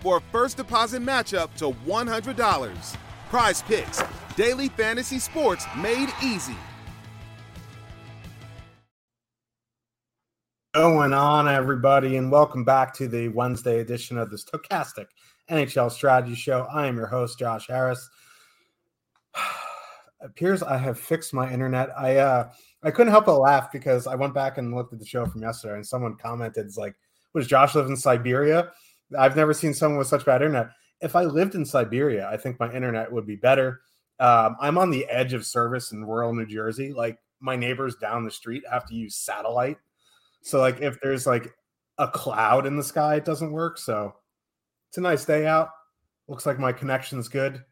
for a first deposit matchup to $100. Prize Picks, daily fantasy sports made easy. Going on, everybody, and welcome back to the Wednesday edition of the Stokastic NHL Strategy Show. I am your host, Josh Harris. appears I have fixed my internet. I uh I couldn't help but laugh because I went back and looked at the show from yesterday, and someone commented, "It's like, was Josh live in Siberia?" I've never seen someone with such bad internet. If I lived in Siberia, I think my internet would be better. Um, I'm on the edge of service in rural New Jersey. Like my neighbors down the street have to use satellite. So like if there's like a cloud in the sky, it doesn't work. So it's a nice day out. Looks like my connection's good.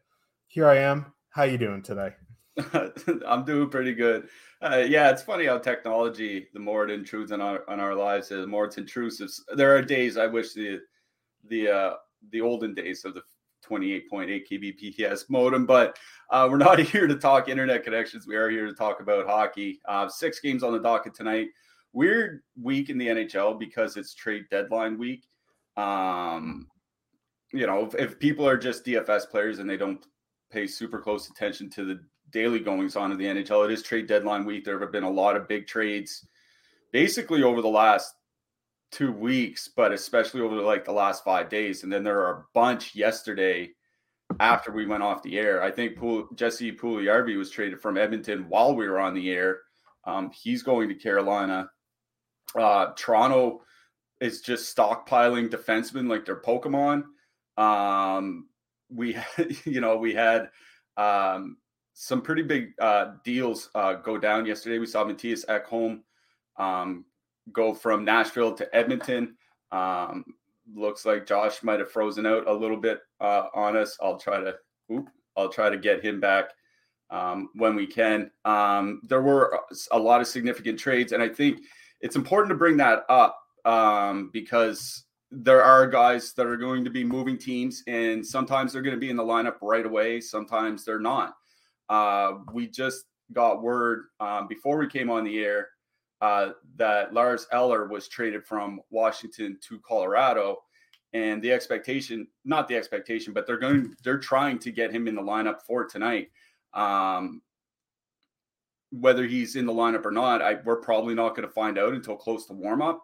Here I am. How you doing today? I'm doing pretty good. Uh, yeah, it's funny how technology, the more it intrudes on our on our lives, the more it's intrusive. There are days I wish the the uh, the olden days of the 28.8 kbps modem but uh, we're not here to talk internet connections. We are here to talk about hockey. Uh, six games on the docket tonight. Weird week in the nhl because it's trade deadline week. Um, you know if, if people are just dfs players and they don't pay super close attention to the daily goings on of the nhl it is trade deadline week. There have been a lot of big trades basically over the last two weeks, but especially over like the last five days. And then there are a bunch yesterday after we went off the air. I think Pool, Jesse Puljujarvi was traded from Edmonton while we were on the air. Um, he's going to Carolina. Uh, Toronto is just stockpiling defensemen like they're Pokemon. Um, we, you know, we had um, some pretty big uh, deals uh, go down yesterday. We saw Mattias Ekholm um, go from Nashville to Edmonton. Um, looks like Josh might have frozen out a little bit uh, on us. I'll try to I'll try to get him back um, when we can. Um, there were a lot of significant trades, and I think it's important to bring that up um, because there are guys that are going to be moving teams, and sometimes they're going to be in the lineup right away. Sometimes they're not. Uh, we just got word um, before we came on the air uh, that Lars Eller was traded from Washington to Colorado, and the expectation, not the expectation, but they're going, they're trying to get him in the lineup for tonight. Um, whether he's in the lineup or not, I, we're probably not going to find out until close to warm up.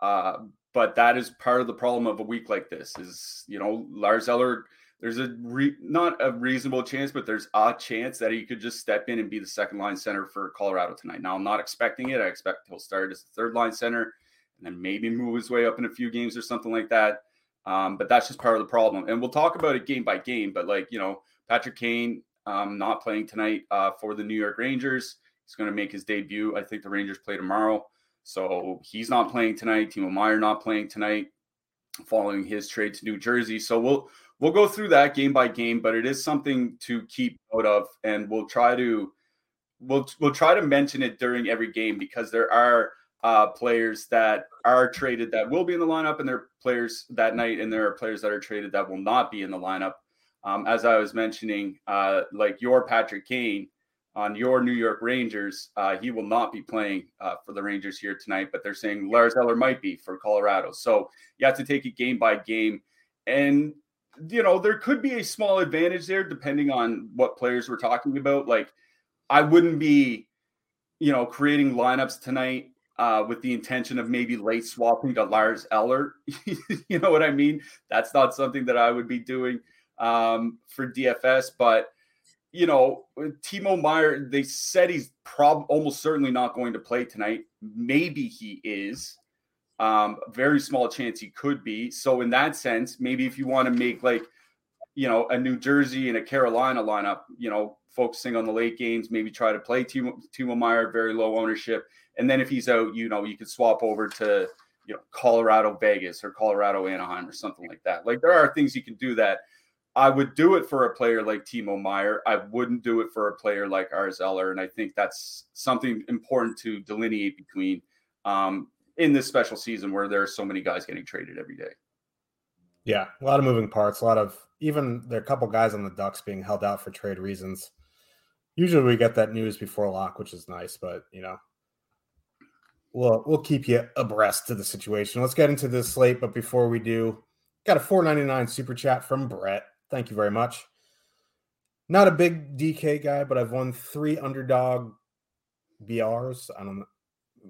Uh, but that is part of the problem of a week like this. Is you know Lars Eller there's a re- not a reasonable chance, but there's a chance that he could just step in and be the second line center for Colorado tonight. Now I'm not expecting it. I expect he'll start as the third line center and then maybe move his way up in a few games or something like that. Um, but that's just part of the problem. And we'll talk about it game by game. But like you know, Patrick Kane um, not playing tonight uh, for the New York Rangers. He's going to make his debut. I think the Rangers play tomorrow. So he's not playing tonight. Timo Meier not playing tonight following his trade to New Jersey. So we'll we'll go through that game by game, but it is something to keep note of, and we'll try to we'll we'll try to mention it during every game because there are uh, players that are traded that will be in the lineup, and there are players that night, and there are players that are traded that will not be in the lineup. Um, as I was mentioning, uh, like your Patrick Kane, on your New York Rangers. Uh, he will not be playing uh, for the Rangers here tonight, but they're saying Lars Eller might be for Colorado. So you have to take it game by game. And, you know, there could be a small advantage there depending on what players we're talking about. Like, I wouldn't be, you know, creating lineups tonight uh, with the intention of maybe late swapping to Lars Eller. you know what I mean? That's not something that I would be doing um, for DFS, but you know, Timo Meier, they said he's prob almost certainly not going to play tonight. Maybe he is. Um, very small chance he could be. So in that sense, maybe if you want to make like, you know, a New Jersey and a Carolina lineup, you know, focusing on the late games, maybe try to play Timo, Timo Meier, very low ownership. And then if he's out, you know, you could swap over to, you know, Colorado Vegas or Colorado Anaheim or something like that. Like there are things you can do that I would do it for a player like Timo Meier. I wouldn't do it for a player like Lars Eller. And I think that's something important to delineate between um, in this special season where there are so many guys getting traded every day. Yeah, a lot of moving parts. A lot of even there are a couple guys on the Ducks being held out for trade reasons. Usually we get that news before lock, which is nice, but you know, we'll we'll keep you abreast to the situation. Let's get into this slate, but before we do, got a 499 super chat from Brett. Thank you very much. Not a big DK guy, but I've won three underdog BRs. I don't know.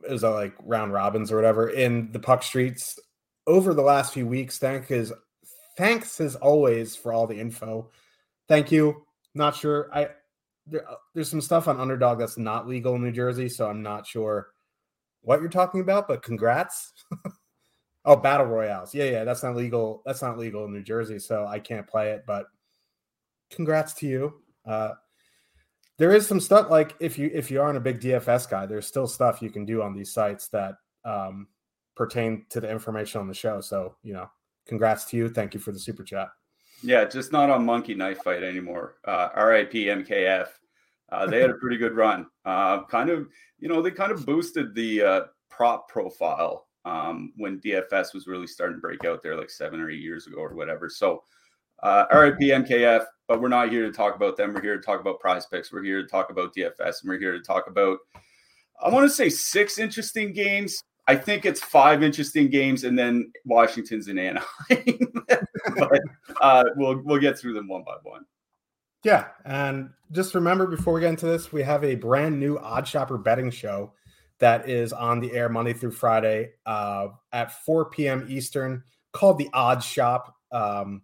It was like round robins or whatever in the puck streets over the last few weeks. Thank is thanks as always for all the info. Thank you. Not sure. I there, uh, there's some stuff on underdog that's not legal in New Jersey, so I'm not sure what you're talking about, but congrats. Oh, battle royales. Yeah, yeah, that's not legal. That's not legal in New Jersey, so I can't play it. But congrats to you. Uh, there is some stuff like if you if you aren't a big DFS guy, there's still stuff you can do on these sites that um, pertain to the information on the show. So you know, congrats to you. Thank you for the super chat. Yeah, just not on Monkey Knife Fight anymore. Uh, RIP MKF. Uh, they had a pretty good run. Uh, kind of, you know, they kind of boosted the uh, prop profile um, when DFS was really starting to break out there like seven or eight years ago or whatever. So, uh, RIP MKF, but we're not here to talk about them. We're here to talk about prize picks. We're here to talk about DFS, and we're here to talk about, I want to say six interesting games. I think it's five interesting games, and then Washington's in Anaheim. but uh, we'll we'll get through them one by one. Yeah, and just remember before we get into this, we have a brand new OddsShopper betting show that is on the air Monday through Friday uh, at 4 p.m. Eastern called The Odd Shop. Um,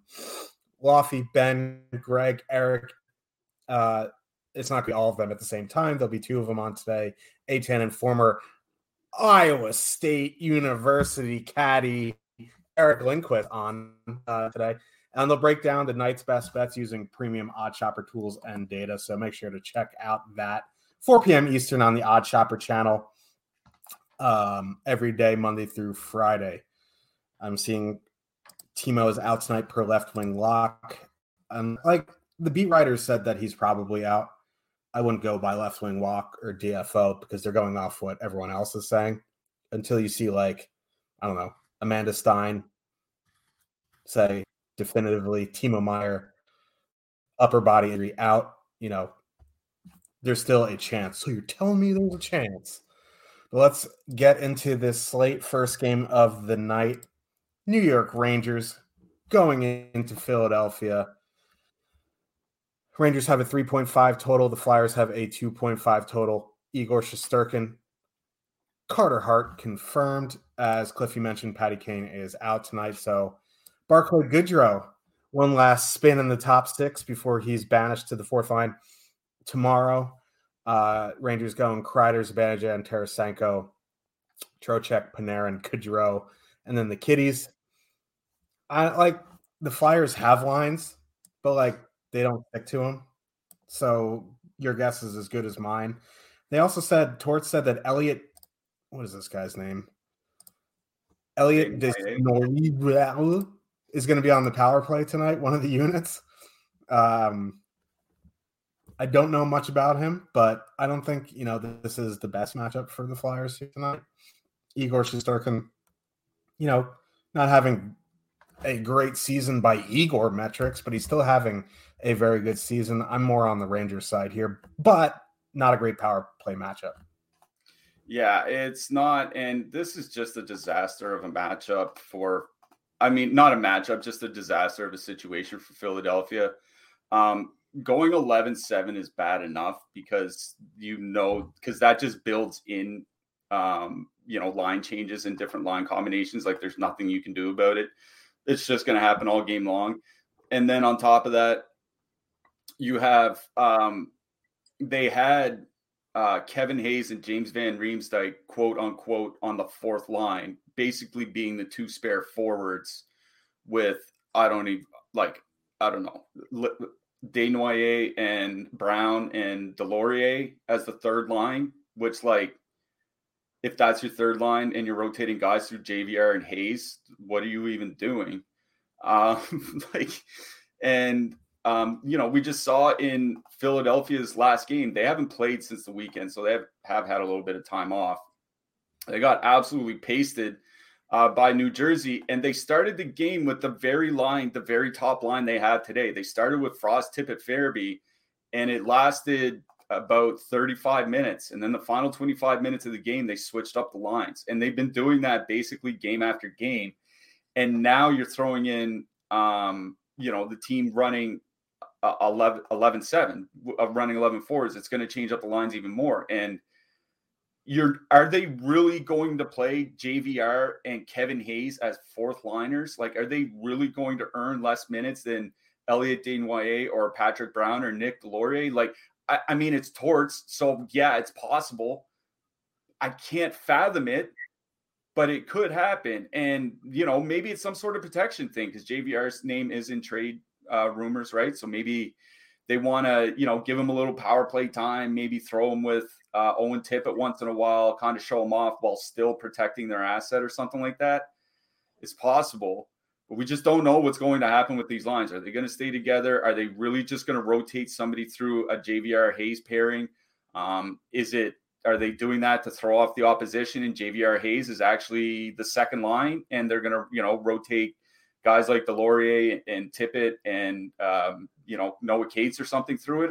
Laffy, Ben, Greg, Eric. Uh, it's not going to be all of them at the same time. There'll be two of them on today. A10 and former Iowa State University caddy Eric Lindquist on uh, today. And they'll break down the night's best bets using premium OddsShopper tools and data. So make sure to check out that 4 p.m. Eastern on the OddsShopper channel um, every day, Monday through Friday. I'm seeing Timo is out tonight per left wing lock. And like the beat writers said that he's probably out. I wouldn't go by left wing lock or DFO because they're going off what everyone else is saying until you see like, I don't know, Amanda Stein say definitively Timo Meier upper body injury out, you know, there's still a chance. So you're telling me there's a chance let's get into this slate. First game of the night New York Rangers going into Philadelphia. Rangers have a 3.5 total. The Flyers have a 2.5 total. Igor Shesterkin, Carter Hart confirmed. As Cliffy mentioned, Patty Kane is out tonight. So Barclay Goodrow, one last spin in the top six before he's banished to the fourth line tomorrow. Uh, Rangers going Kreider, Zibanejad, Tarasenko, Trocheck, Panarin, Goodrow, and then the Kitties. I like the Flyers have lines, but like they don't stick to them. So your guess is as good as mine. They also said Torts said that Elliot, what is this guy's name? Elliot is going to be on the power play tonight. One of the units. Um, I don't know much about him, but I don't think you know this is the best matchup for the Flyers tonight. Igor Shesterkin, you know, not having a great season by Igor metrics, but he's still having a very good season. I'm more on the Rangers side here, but not a great power play matchup. Yeah, it's not. And this is just a disaster of a matchup for, I mean, not a matchup, just a disaster of a situation for Philadelphia. Um, going 11 7 is bad enough because you know, because that just builds in, um, you know, line changes and different line combinations. Like there's nothing you can do about it. It's just going to happen all game long. And then on top of that, you have, um, they had uh, Kevin Hayes and James Van Riemsdyk, quote unquote, on the fourth line, basically being the two spare forwards with, I don't even like, I don't know, Desnoyers and Brown and Deslauriers as the third line, which, like, if that's your third line and you're rotating guys through JVR and Hayes, what are you even doing? Um, like, and um, you know, we just saw in Philadelphia's last game, they haven't played since the weekend, so they have, have had a little bit of time off. They got absolutely pasted uh, by New Jersey, and they started the game with the very line, the very top line they have today. They started with Frost, Tippett, Farabee, and it lasted about 35 minutes. And then the final 25 minutes of the game, they switched up the lines, and they've been doing that basically game after game. And now you're throwing in, um, you know, the team running 11, 11 7 of running 11 fours, it's going to change up the lines even more. And you're are they really going to play JVR and Kevin Hayes as fourth liners? Like, are they really going to earn less minutes than Elliot Desnoyers or Patrick Brown or Nick Deslauriers? Like, I, I mean, it's Torts, so yeah, it's possible. I can't fathom it, but it could happen. And you know, maybe it's some sort of protection thing because JVR's name is in trade uh, rumors, right? So maybe they want to, you know, give him a little power play time, maybe throw him with uh, Owen Tippett once in a while, kind of show him off while still protecting their asset or something like that. It's possible, we just don't know what's going to happen with these lines. Are they going to stay together? Are they really just going to rotate somebody through a JVR Hayes pairing? Um, is it are they doing that to throw off the opposition and JVR Hayes is actually the second line and they're going to, you know, rotate guys like Deslauriers and Tippett and um, you know Noah Cates or something through it.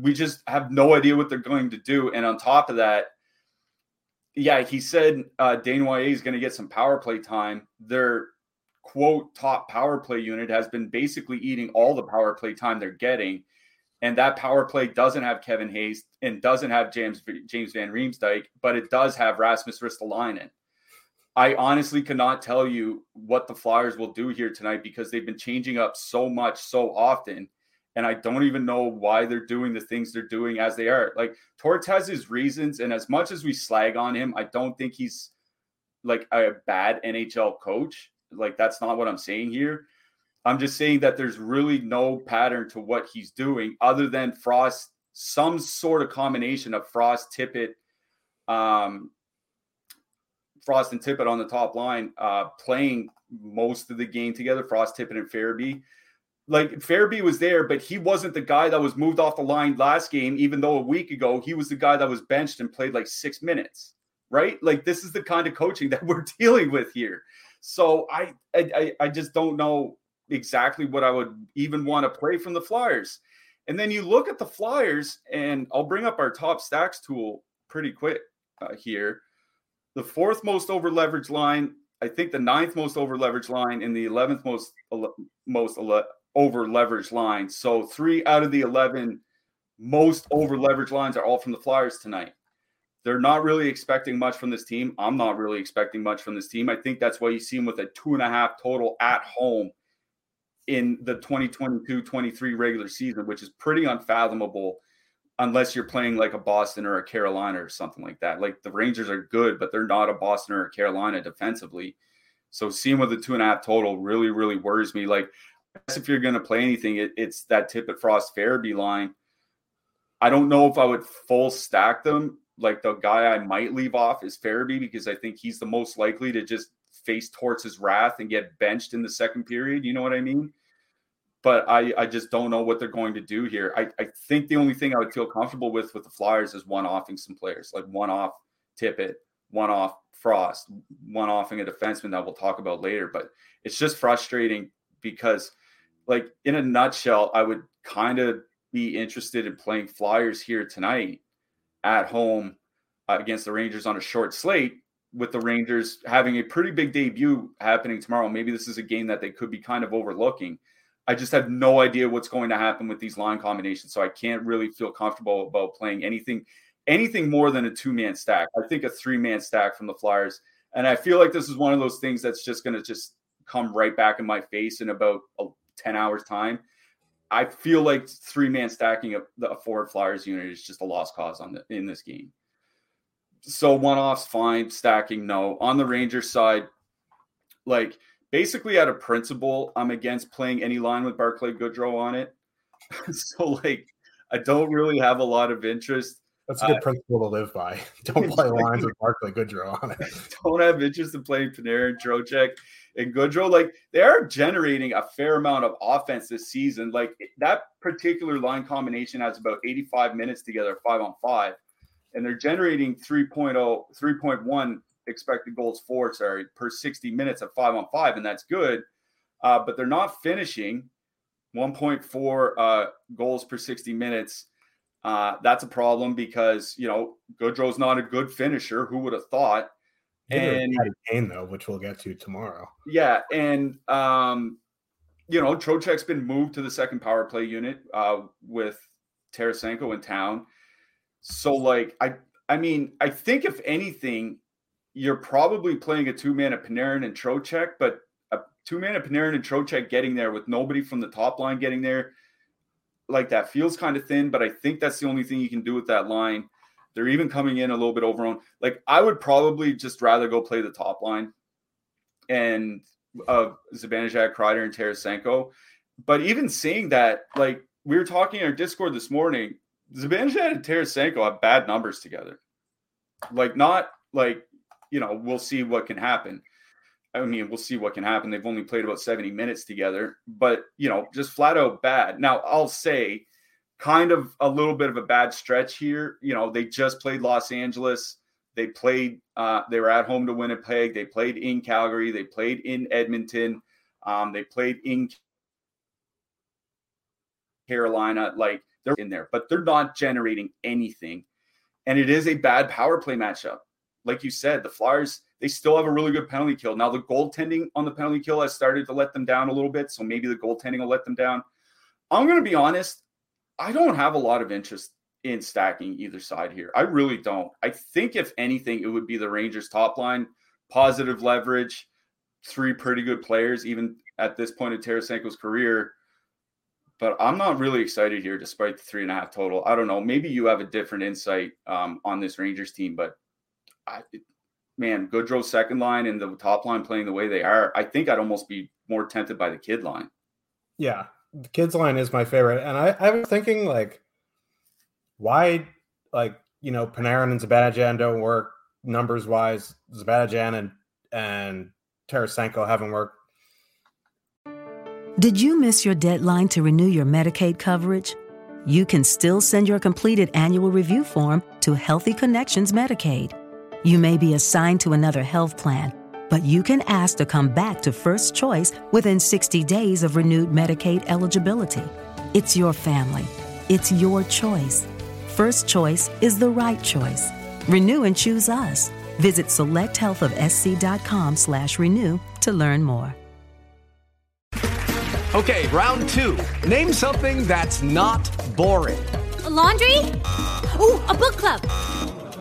We just have no idea what they're going to do. And on top of that, yeah, he said uh, Desnoyers is going to get some power play time. Their quote top power play unit has been basically eating all the power play time they're getting. And that power play doesn't have Kevin Hayes and doesn't have James James Van Riemsdyk, but it does have Rasmus Ristolainen. I honestly cannot tell you what the Flyers will do here tonight because they've been changing up so much so often. And I don't even know why they're doing the things they're doing as they are. Like Torts has his reasons. And as much as we slag on him, I don't think he's like a bad NHL coach. Like that's not what I'm saying here. I'm just saying that there's really no pattern to what he's doing other than Frost, some sort of combination of Frost, Tippett, um, Frost and Tippett on the top line, uh, playing most of the game together. Frost, Tippett, and Farabee. Like Farabee was there, but he wasn't the guy that was moved off the line last game. Even though a week ago he was the guy that was benched and played like six minutes. Right? Like this is the kind of coaching that we're dealing with here. So I I I just don't know exactly what I would even want to play from the Flyers. And then you look at the Flyers, and I'll bring up our top stacks tool pretty quick uh, here the fourth most over leveraged line, I think the ninth most over leveraged line, and the eleventh most most over leveraged line. So three out of the eleven most over leveraged lines are all from the Flyers tonight. They're not really expecting much from this team. I'm not really expecting much from this team. I think that's why you see them with a two and a half total at home in the 2022 23 regular season, which is pretty unfathomable unless you're playing like a Boston or a Carolina or something like that. Like the Rangers are good, but they're not a Boston or a Carolina defensively. So seeing with the two and a half total really, really worries me. Like, if you're going to play anything, it, it's that Tippett Frost Farabee line. I don't know if I would full stack them. Like the guy I might leave off is Farabee because I think he's the most likely to just face Torts' wrath and get benched in the second period. You know what I mean? but I, I just don't know what they're going to do here. I, I think the only thing I would feel comfortable with with the Flyers is one offing some players, like one off Tippett, one off Frost, one offing a defenseman that we'll talk about later. But it's just frustrating because, like, in a nutshell, I would kind of be interested in playing Flyers here tonight. At home uh, against the Rangers on a short slate, with the Rangers having a pretty big debut happening tomorrow. Maybe this is a game that they could be kind of overlooking. I just have no idea what's going to happen with these line combinations, so I can't really feel comfortable about playing anything anything more than a two man stack. I think a three man stack from the Flyers, and I feel like this is one of those things that's just going to just come right back in my face in about a, ten hours time. I feel like three man stacking of the forward Flyers unit is just a lost cause on the in this game. So one offs fine, stacking no. On the Rangers side, like basically out of principle, I'm against playing any line with Barclay Goodrow on it. so like I don't really have a lot of interest. That's a good uh, principle to live by. Don't play lines with Barclay Goodrow on it. Don't have interest in playing Panarin, Trocheck, and Goodrow. Like they are generating a fair amount of offense this season. Like that particular line combination has about 85 minutes together, five on five, and they're generating 3.0, 3.1 expected goals for, sorry, per 60 minutes at five on five, and that's good. Uh, but they're not finishing 1.4 uh, goals per 60 minutes. Uh, that's a problem because you know Goodrow's not a good finisher. Who would have thought? And Kane though, which we'll get to tomorrow. Yeah, and um, you know Trocheck's been moved to the second power play unit uh, with Tarasenko in town. So like I, I mean, I think if anything, you're probably playing a two man of Panarin and Trocheck, but a two man of Panarin and Trocheck getting there with nobody from the top line getting there, like that feels kind of thin. But I think that's the only thing you can do with that line. They're even coming in a little bit overowned. Like I would probably just rather go play the top line and uh, Zibanejad, Kreider, and Tarasenko. But even seeing that, like we were talking in our Discord this morning, Zibanejad and Tarasenko have bad numbers together. Like not like you know, we'll see what can happen. I mean, we'll see what can happen. They've only played about 70 minutes together, but you know, just flat out bad. Now, I'll say kind of a little bit of a bad stretch here. You know, they just played Los Angeles. They played, uh, they were at home to Winnipeg. They played in Calgary. They played in Edmonton. Um, they played in Carolina. Like they're in there, but they're not generating anything. And it is a bad power play matchup like you said, the Flyers, they still have a really good penalty kill. Now, the goaltending on the penalty kill has started to let them down a little bit. So maybe the goaltending will let them down. I'm going to be honest. I don't have a lot of interest in stacking either side here. I really don't. I think, if anything, it would be the Rangers top line, positive leverage, three pretty good players, even at this point in Tarasenko's career. But I'm not really excited here, despite the three and a half total. I don't know. Maybe you have a different insight um, on this Rangers team, but I, man, Goodrow's second line and the top line playing the way they are, I think I'd almost be more tempted by the kid line. Yeah, the kids line is my favorite, and I, I was thinking like, why, like you know, Panarin and Zibanejad don't work numbers wise. Zibanejad and and Tarasenko haven't worked. Did you miss your deadline to renew your Medicaid coverage? You can still send your completed annual review form to Healthy Connections Medicaid you may be assigned to another health plan, but you can ask to come back to First Choice within 60 days of renewed Medicaid eligibility. It's your family. It's your choice. First Choice is the right choice. Renew and choose us. Visit selecthealthofsc.com slash renew to learn more. Okay, round two. Name something that's not boring. A laundry? Ooh, a book club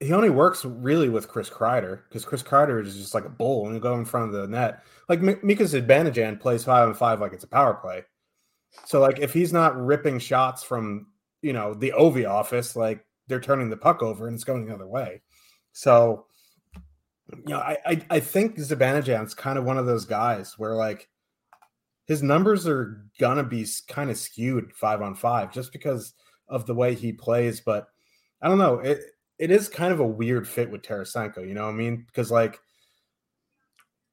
He only works really with Chris Kreider because Chris Kreider is just like a bull and go in front of the net like Mika Zibanejad plays five and five like it's a power play. So like if he's not ripping shots from you know the Ovi office, like they're turning the puck over and it's going the other way. So you know, I I, I think Zibanejad's kind of one of those guys where like his numbers are gonna be kind of skewed five on five just because of the way he plays. But I don't know. It it is kind of a weird fit with Tarasenko, you know what I mean? Because like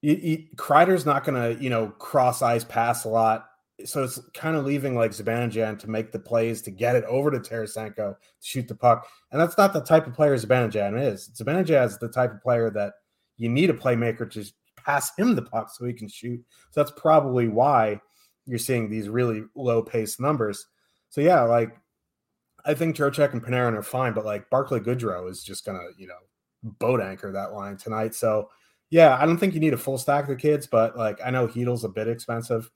you, Kreider's not to, you know, cross eyes pass a lot. So it's kind of leaving like Zibanejad to make the plays to get it over to Tarasenko to shoot the puck. And that's not the type of player Zibanejad is. Zibanejad is the type of player that you need a playmaker to pass him the puck so he can shoot. So that's probably why you're seeing these really low pace numbers. So yeah, like I think Trocheck and Panarin are fine, but like Barclay Goodrow is just gonna, you know, boat anchor that line tonight. So yeah, I don't think you need a full stack of the kids, but like I know Chytil's a bit expensive.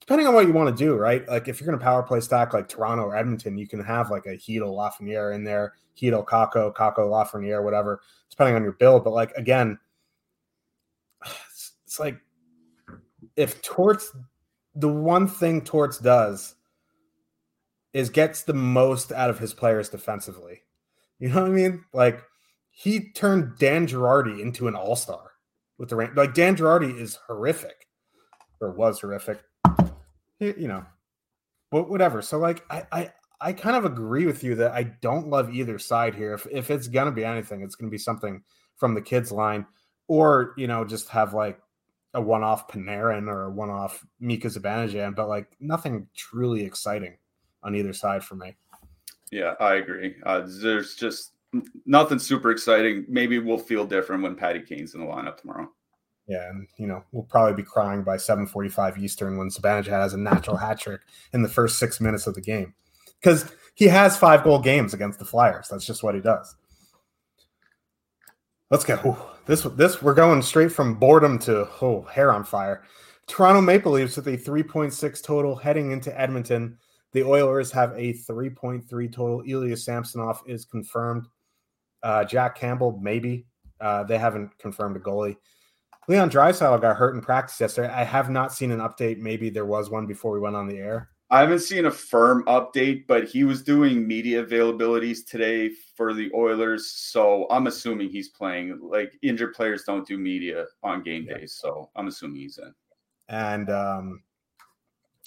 Depending on what you want to do, right? Like if you're gonna power play stack like Toronto or Edmonton, you can have like a Chytil Lafreniere in there, Chytil, Kakko, Kakko, Lafreniere, whatever, depending on your build. But like again, it's, it's like if Torts the one thing Torts does is gets the most out of his players defensively. You know what I mean? Like he turned Dan Girardi into an all-star with the. Like Dan Girardi is horrific or was horrific. You know, but whatever. So like I I I kind of agree with you that I don't love either side here. If if it's gonna be anything, it's gonna be something from the kids line, or you know, just have like a one-off Panarin or a one-off Mika Zibanejad, but like nothing truly exciting on either side for me. Yeah, I agree. Uh, there's just nothing super exciting. Maybe we'll feel different when Patty Kane's in the lineup tomorrow. Yeah, and you know we'll probably be crying by 7:45 Eastern when Zibanejad has a natural hat trick in the first six minutes of the game because he has five goal games against the Flyers. That's just what he does. Let's go. Ooh, this this we're going straight from boredom to oh hair on fire. Toronto Maple Leafs with a 3.6 total heading into Edmonton. The Oilers have a 3.3 total. Ilya Samsonov is confirmed. Uh, Jack Campbell, maybe. Uh, they haven't confirmed a goalie. Leon Draisaitl got hurt in practice yesterday. I have not seen an update. Maybe there was one before we went on the air. I haven't seen a firm update, but he was doing media availabilities today for the Oilers. So I'm assuming he's playing. Like injured players don't do media on game yeah. days. So I'm assuming he's in. And um,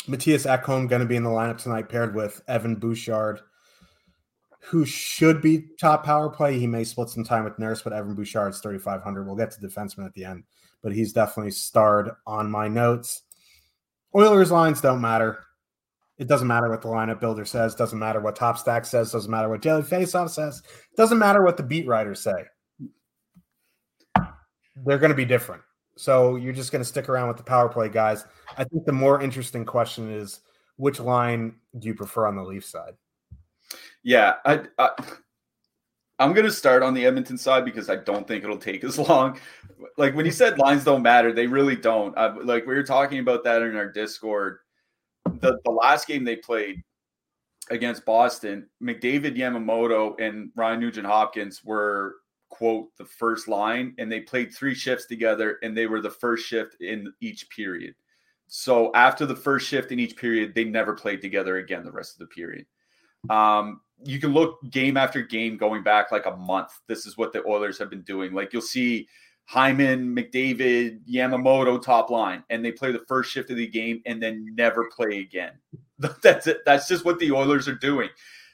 Mattias Ekholm going to be in the lineup tonight, paired with Evan Bouchard, who should be top power play. He may split some time with Nurse, but Evan Bouchard's 3,500. We'll get to defenseman at the end, but he's definitely starred on my notes. Oilers lines don't matter. It doesn't matter what the lineup builder says. Doesn't matter what Top Stack says. Doesn't matter what Daily Faceoff says. Doesn't matter what the beat writers say. They're going to be different. So you're just going to stick around with the power play guys. I think the more interesting question is which line do you prefer on the Leaf side? Yeah, I, I I'm going to start on the Edmonton side because I don't think it'll take as long. Like when you said lines don't matter, they really don't. I, like we were talking about that in our Discord the, the last game they played against Boston, McDavid, Yamamoto, and Ryan Nugent Hopkins were quote the first line, and they played three shifts together, and they were the first shift in each period. So after the first shift in each period, they never played together again the rest of the period. Um, you can look game after game going back like a month. This is what the Oilers have been doing. Like you'll see Hyman, McDavid, Yamamoto top line, and they play the first shift of the game and then never play again. That's it. That's just what the Oilers are doing.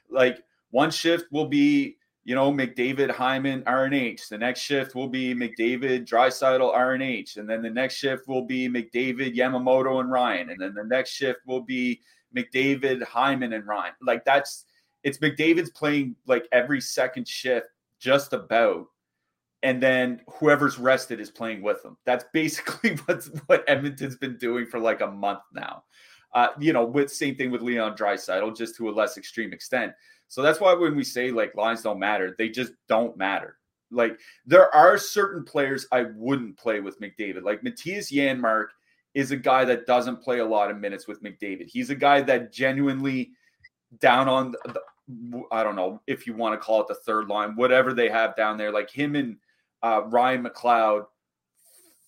Like one shift will be, you know, McDavid, Hyman, RNH. The next shift will be McDavid, Draisaitl, RNH, and then the next shift will be McDavid, Yamamoto, and Ryan, and then the next shift will be McDavid, Hyman, and Ryan. Like that's it's McDavid's playing like every second shift, just about and then whoever's rested is playing with them. That's basically what's what Edmonton's been doing for like a month now. Uh, you know, with same thing with Leon Draisaitl, just to a less extreme extent. So that's why when we say like lines don't matter, they just don't matter. Like there are certain players I wouldn't play with McDavid. Like Mattias Janmark is a guy that doesn't play a lot of minutes with McDavid. He's a guy that genuinely down on the, I don't know if you want to call it the third line, whatever they have down there, like him and uh, Ryan McLeod,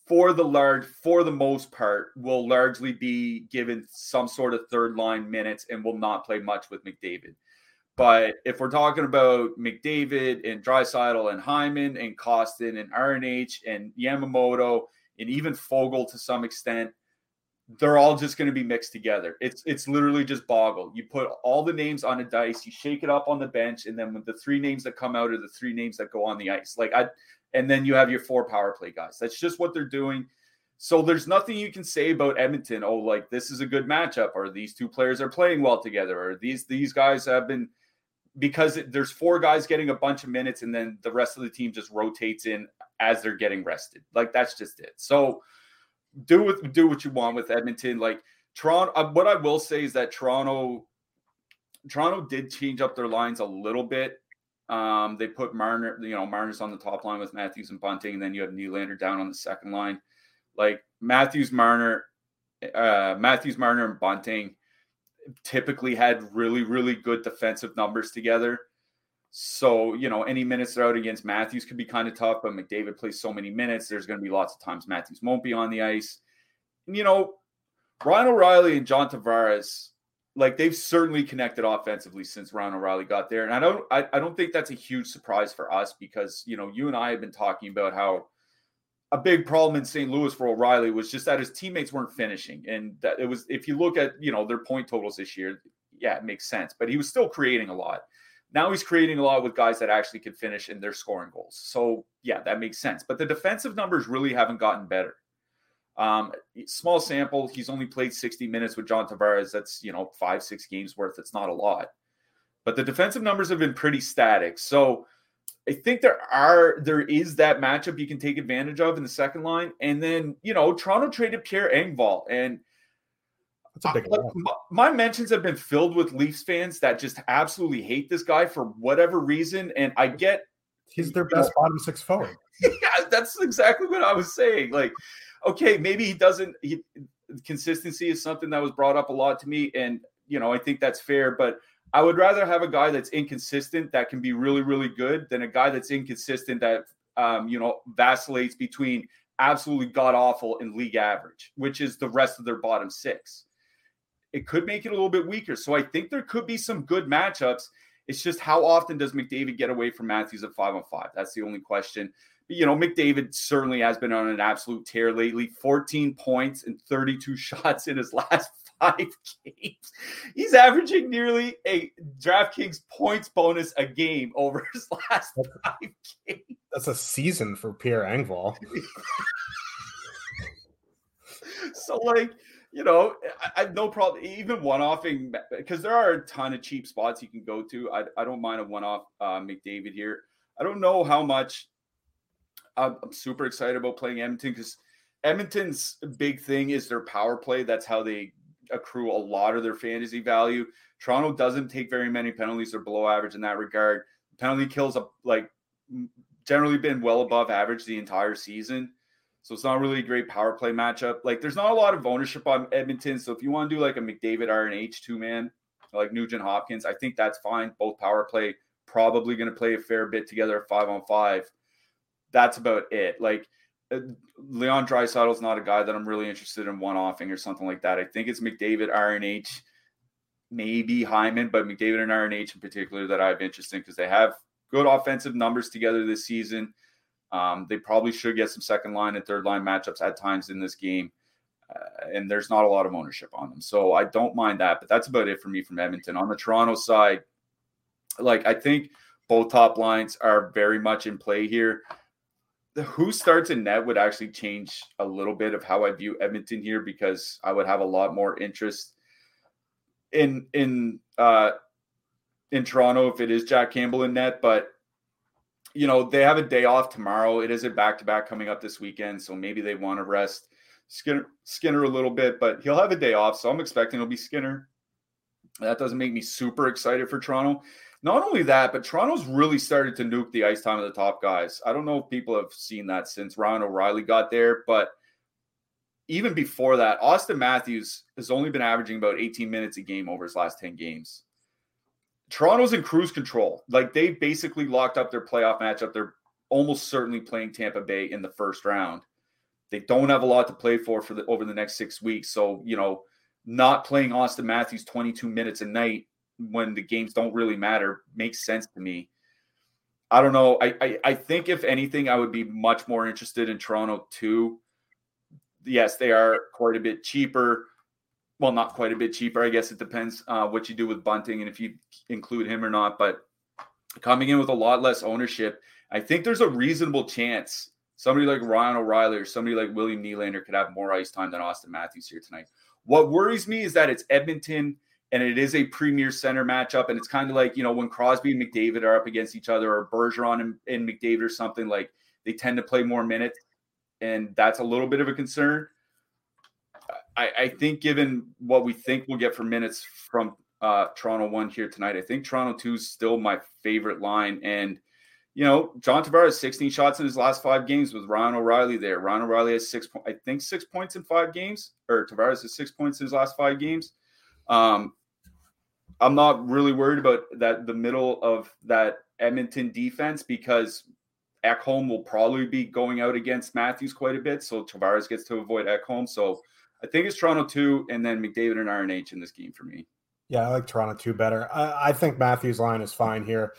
for the large, for the most part, will largely be given some sort of third line minutes and will not play much with McDavid. But if we're talking about McDavid and Draisaitl and Hyman and Kostin and RNH and Yamamoto and even Foegele to some extent, they're all just going to be mixed together. It's it's literally just boggle. You put all the names on a dice, you shake it up on the bench, and then the three names that come out are the three names that go on the ice. Like I and then you have your four power play guys. That's just what they're doing. So there's nothing you can say about Edmonton. Oh, like this is a good matchup, or these two players are playing well together, or these these guys have been because there's four guys getting a bunch of minutes, and then the rest of the team just rotates in as they're getting rested. Like that's just it. So do with do what you want with Edmonton. Like Toronto, uh, what I will say is that Toronto, Toronto did change up their lines a little bit. Um, they put Marner, you know, Marner's on the top line with Matthews and Bunting, and then you have Nylander down on the second line. Like Matthews, Marner, uh, Matthews, Marner, and Bunting typically had really, really good defensive numbers together. So, you know, any minutes they're out against Matthews could be kind of tough, but McDavid plays so many minutes. There's going to be lots of times Matthews won't be on the ice. And, you know, Ryan O'Reilly and John Tavares, like they've certainly connected offensively since Ryan O'Reilly got there. And I don't I, I don't think that's a huge surprise for us because, you know, you and I have been talking about how a big problem in St. Louis for O'Reilly was just that his teammates weren't finishing. And that it was, if you look at, you know, their point totals this year, yeah, it makes sense. But he was still creating a lot. Now he's creating a lot with guys that actually can finish and they're scoring goals. So yeah, that makes sense. But the defensive numbers really haven't gotten better. Um, small sample. He's only played 60 minutes with John Tavares. That's you know five, six games worth. It's not a lot. But the defensive numbers have been pretty static. So I think there are there is that matchup you can take advantage of in the second line, and then you know Toronto traded Pierre Engvall, and I, my mentions have been filled with Leafs fans that just absolutely hate this guy for whatever reason, and I get he's their best know, bottom six forward. Yeah, that's exactly what I was saying. Like, okay, maybe he doesn't. He, consistency is something that was brought up a lot to me, and you know I think that's fair, but I would rather have a guy that's inconsistent that can be really, really good than a guy that's inconsistent that um, you know vacillates between absolutely god awful and league average, which is the rest of their bottom six. It could make it a little bit weaker. So I think there could be some good matchups. It's just how often does McDavid get away from Matthews at five on five? That's the only question. But, you know, McDavid certainly has been on an absolute tear lately 14 points and 32 shots in his last five games. He's averaging nearly a DraftKings points bonus a game over his last five games. That's a season for Pierre Engvall. so, like, you know, I, have no problem even one offing because there are a ton of cheap spots you can go to. I, I don't mind a one off uh, McDavid here. I don't know how much I'm, I'm super excited about playing Edmonton because Edmonton's big thing is their power play. That's how they accrue a lot of their fantasy value. Toronto doesn't take very many penalties; they're below average in that regard. Penalty kills a like generally been well above average the entire season. So it's not really a great power play matchup. Like there's not a lot of ownership on Edmonton. So if you want to do like a McDavid RNH two man, like Nugent Hopkins, I think that's fine. Both power play probably going to play a fair bit together five on five. That's about it. Like Leon Draisaitl is not a guy that I'm really interested in one offing or something like that. I think it's McDavid, Iron RNH, maybe Hyman, but McDavid and Iron RNH in particular that I have interest in because they have good offensive numbers together this season. Um, they probably should get some second line and third line matchups at times in this game. Uh, and there's not a lot of ownership on them. So I don't mind that. But that's about it for me from Edmonton. On the Toronto side, like I think both top lines are very much in play here who starts in net would actually change a little bit of how I view Edmonton here because I would have a lot more interest in in uh in Toronto if it is Jack Campbell in net, but you know, they have a day off tomorrow. It is a back to back coming up this weekend, so maybe they want to rest Skinner Skinner a little bit, but he'll have a day off, so I'm expecting it'll be Skinner. That doesn't make me super excited for Toronto. Not only that, but Toronto's really started to nuke the ice time of the top guys. I don't know if people have seen that since Ryan O'Reilly got there, but even before that, Auston Matthews has only been averaging about 18 minutes a game over his last 10 games. Toronto's in cruise control. Like they basically locked up their playoff matchup. They're almost certainly playing Tampa Bay in the first round. They don't have a lot to play for for the over the next six weeks. So, you know, not playing Auston Matthews 22 minutes a night when the games don't really matter makes sense to me. I don't know. I, I, I think if anything, I would be much more interested in Toronto too. Yes, they are quite a bit cheaper. Well, not quite a bit cheaper. I guess it depends uh, what you do with Bunting and if you include him or not. But coming in with a lot less ownership, I think there's a reasonable chance Somebody like Ryan O'Reilly or somebody like William Nylander could have more ice time than Auston Matthews here tonight. What worries me is that it's Edmonton and it is a premier center matchup. And it's kind of like, you know, when Crosby and McDavid are up against each other or Bergeron and, and McDavid or something, like they tend to play more minutes. And that's a little bit of a concern. I, I think, given what we think we'll get for minutes from uh, Toronto one here tonight, I think Toronto two is still my favorite line. And you know, John Tavares 16 shots in his last five games with Ryan O'Reilly there. Ryan O'Reilly has six, I think six points in five games, or Tavares has six points in his last five games. Um, I'm not really worried about that the middle of that Edmonton defense because Ekholm will probably be going out against Matthews quite a bit. So Tavares gets to avoid Ekholm. So I think it's Toronto two, and then McDavid and RNH in this game for me. Yeah, I like Toronto two better. I, I think Matthews line is fine here.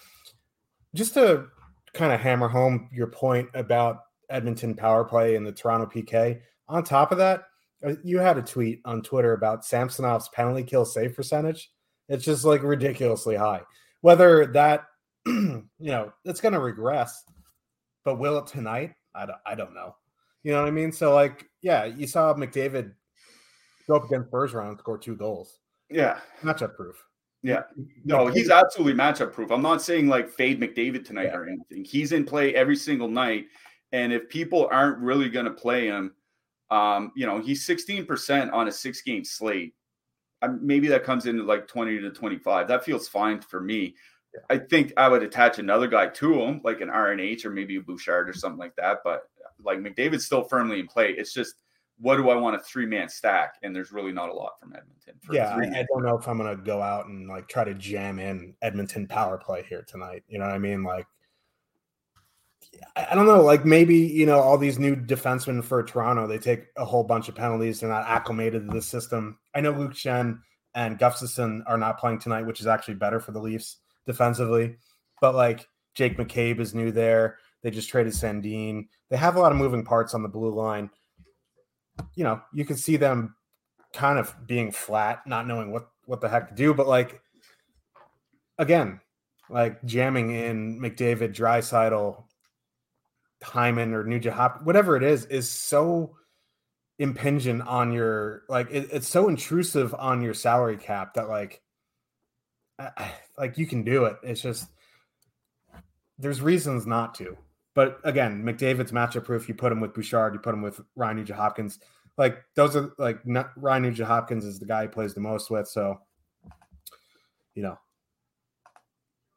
Just to kind of hammer home your point about Edmonton power play and the Toronto PK. On top of that, Uh, you had a tweet on Twitter about Samsonov's penalty kill save percentage. It's just like ridiculously high. Whether that, you know, it's going to regress, but will it tonight? I don't, I don't know. You know what I mean? So, like, yeah, you saw McDavid go up against Bergeron and score two goals. Yeah. Matchup proof. Yeah. No, he's absolutely matchup proof. I'm not saying like fade McDavid tonight yeah. or anything. He's in play every single night. And if people aren't really going to play him, um, you know, he's 16% on a six game slate. Um, maybe that comes into like 20 to 25. That feels fine for me. I think I would attach another guy to him, like an RNH or maybe a Bouchard or something like that. But like McDavid's still firmly in play. It's just what do I want a three man stack? And there's really not a lot from Edmonton. yeah, I, I, don't know if I'm gonna go out and like try to jam in Edmonton power play here tonight. You know what I mean? Like, I don't know. Like maybe you know all these new defensemen for Toronto, they take a whole bunch of penalties. They're not acclimated to the system. I know Luke Schenn and Gustafsson are not playing tonight, which is actually better for the Leafs defensively. But like Jake McCabe is new there. They just traded Sandin. They have a lot of moving parts on the blue line you know, you can see them kind of being flat, not knowing what what the heck to do. But like again, like jamming in McDavid, Draisaitl, Hyman, or Nugent Hop, whatever it is, is so impingent on your like it, it's so intrusive on your salary cap that like I, like you can do it. It's just there's reasons not to. But again, McDavid's matchup proof. You put him with Bouchard, you put him with Ryan Nugent Hopkins. Like those are like not, Ryan Nugent Hopkins is the guy he plays the most with. So, you know,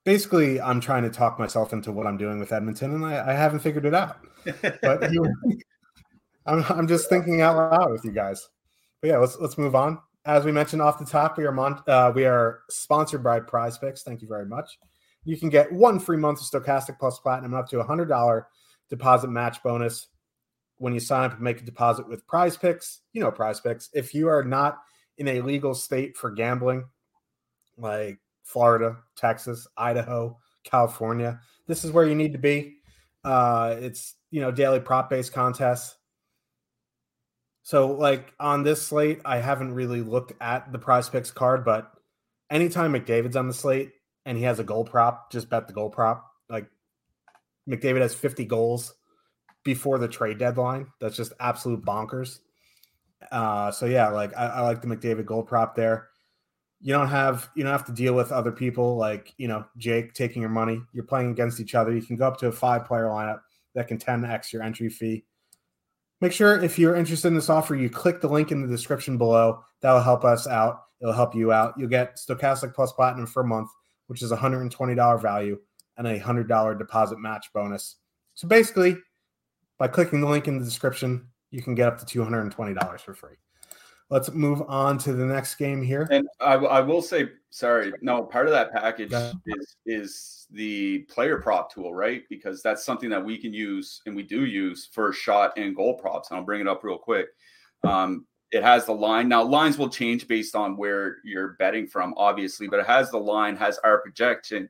basically, I'm trying to talk myself into what I'm doing with Edmonton, and I, I haven't figured it out. But you, I'm, I'm just thinking out loud with you guys. But yeah, let's let's move on. As we mentioned off the top, we are mon- uh, we are sponsored by PrizePicks. Thank you very much you can get one free month of Stokastic Plus Platinum up to a $100 deposit match bonus when you sign up and make a deposit with PrizePicks. You know PrizePicks. If you are not in a legal state for gambling, like Florida, Texas, Idaho, California, this is where you need to be. Uh, it's you know daily prop based contests. So like on this slate, I haven't really looked at the PrizePicks card, but anytime McDavid's on the slate, and he has a goal prop, just bet the goal prop. Like McDavid has 50 goals before the trade deadline. That's just absolute bonkers. Uh, so yeah, like I, I like the McDavid goal prop there. You don't have you don't have to deal with other people like you know Jake taking your money. You're playing against each other. You can go up to a five player lineup that can 10x your entry fee. Make sure if you're interested in this offer, you click the link in the description below. That will help us out. It'll help you out. You'll get Stokastic Plus Platinum for a month which is a $120 value and a $100 deposit match bonus. So basically, by clicking the link in the description, you can get up to $220 for free. Let's move on to the next game here. And I, I will say, sorry, no, part of that package yeah. is is the player prop tool, right? Because that's something that we can use and we do use for shot and goal props. And I'll bring it up real quick. Um, it has the line now lines will change based on where you're betting from obviously but it has the line has our projection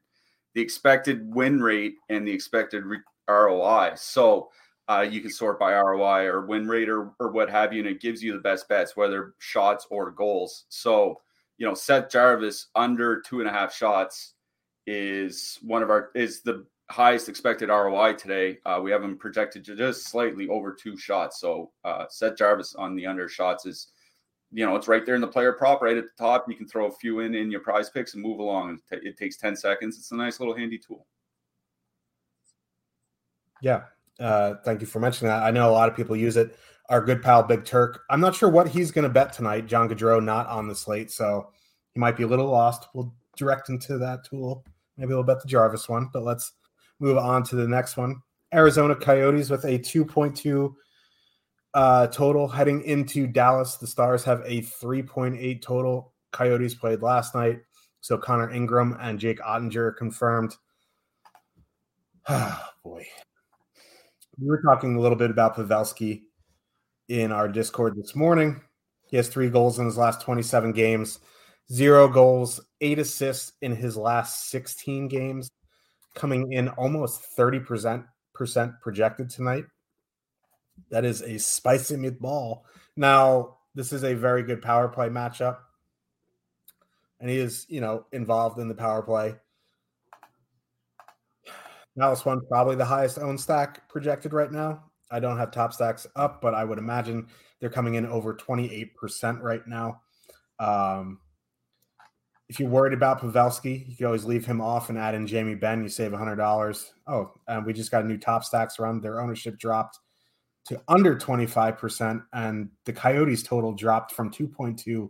the expected win rate and the expected re- roi so uh, you can sort by roi or win rate or, or what have you and it gives you the best bets whether shots or goals so you know seth jarvis under two and a half shots is one of our is the highest expected ROI today. Uh, we have him projected to just slightly over two shots. So uh, Seth Jarvis on the under shots is, you know, it's right there in the player prop, right at the top. You can throw a few in in your PrizePicks and move along. It takes 10 seconds. It's a nice little handy tool. Yeah. Uh, thank you for mentioning that. I know a lot of people use it. Our good pal Big Turk. I'm not sure what he's going to bet tonight. John Gaudreau not on the slate, so he might be a little lost. We'll direct him to that tool. Maybe we'll bet the Jarvis one, but let's move on to the next one. Arizona Coyotes with a 2.2 uh, total heading into Dallas. The Stars have a 3.8 total. Coyotes played last night. So Connor Ingram and Jake Oettinger confirmed. Oh, boy. We were talking a little bit about Pavelski in our Discord this morning. He has three goals in his last 27 games, zero goals, eight assists in his last 16 games coming in almost 30% projected tonight. That is a spicy meatball. Now, this is a very good power play matchup. And he is, you know, involved in the power play. Dallas one probably the highest owned stack projected right now. I don't have top stacks up, but I would imagine they're coming in over 28% right now. Um, if you're worried about Pavelski, you can always leave him off and add in Jamie Benn. You save $100. Oh, and we just got a new top stacks run. Their ownership dropped to under 25%, and the Coyotes total dropped from 2.2.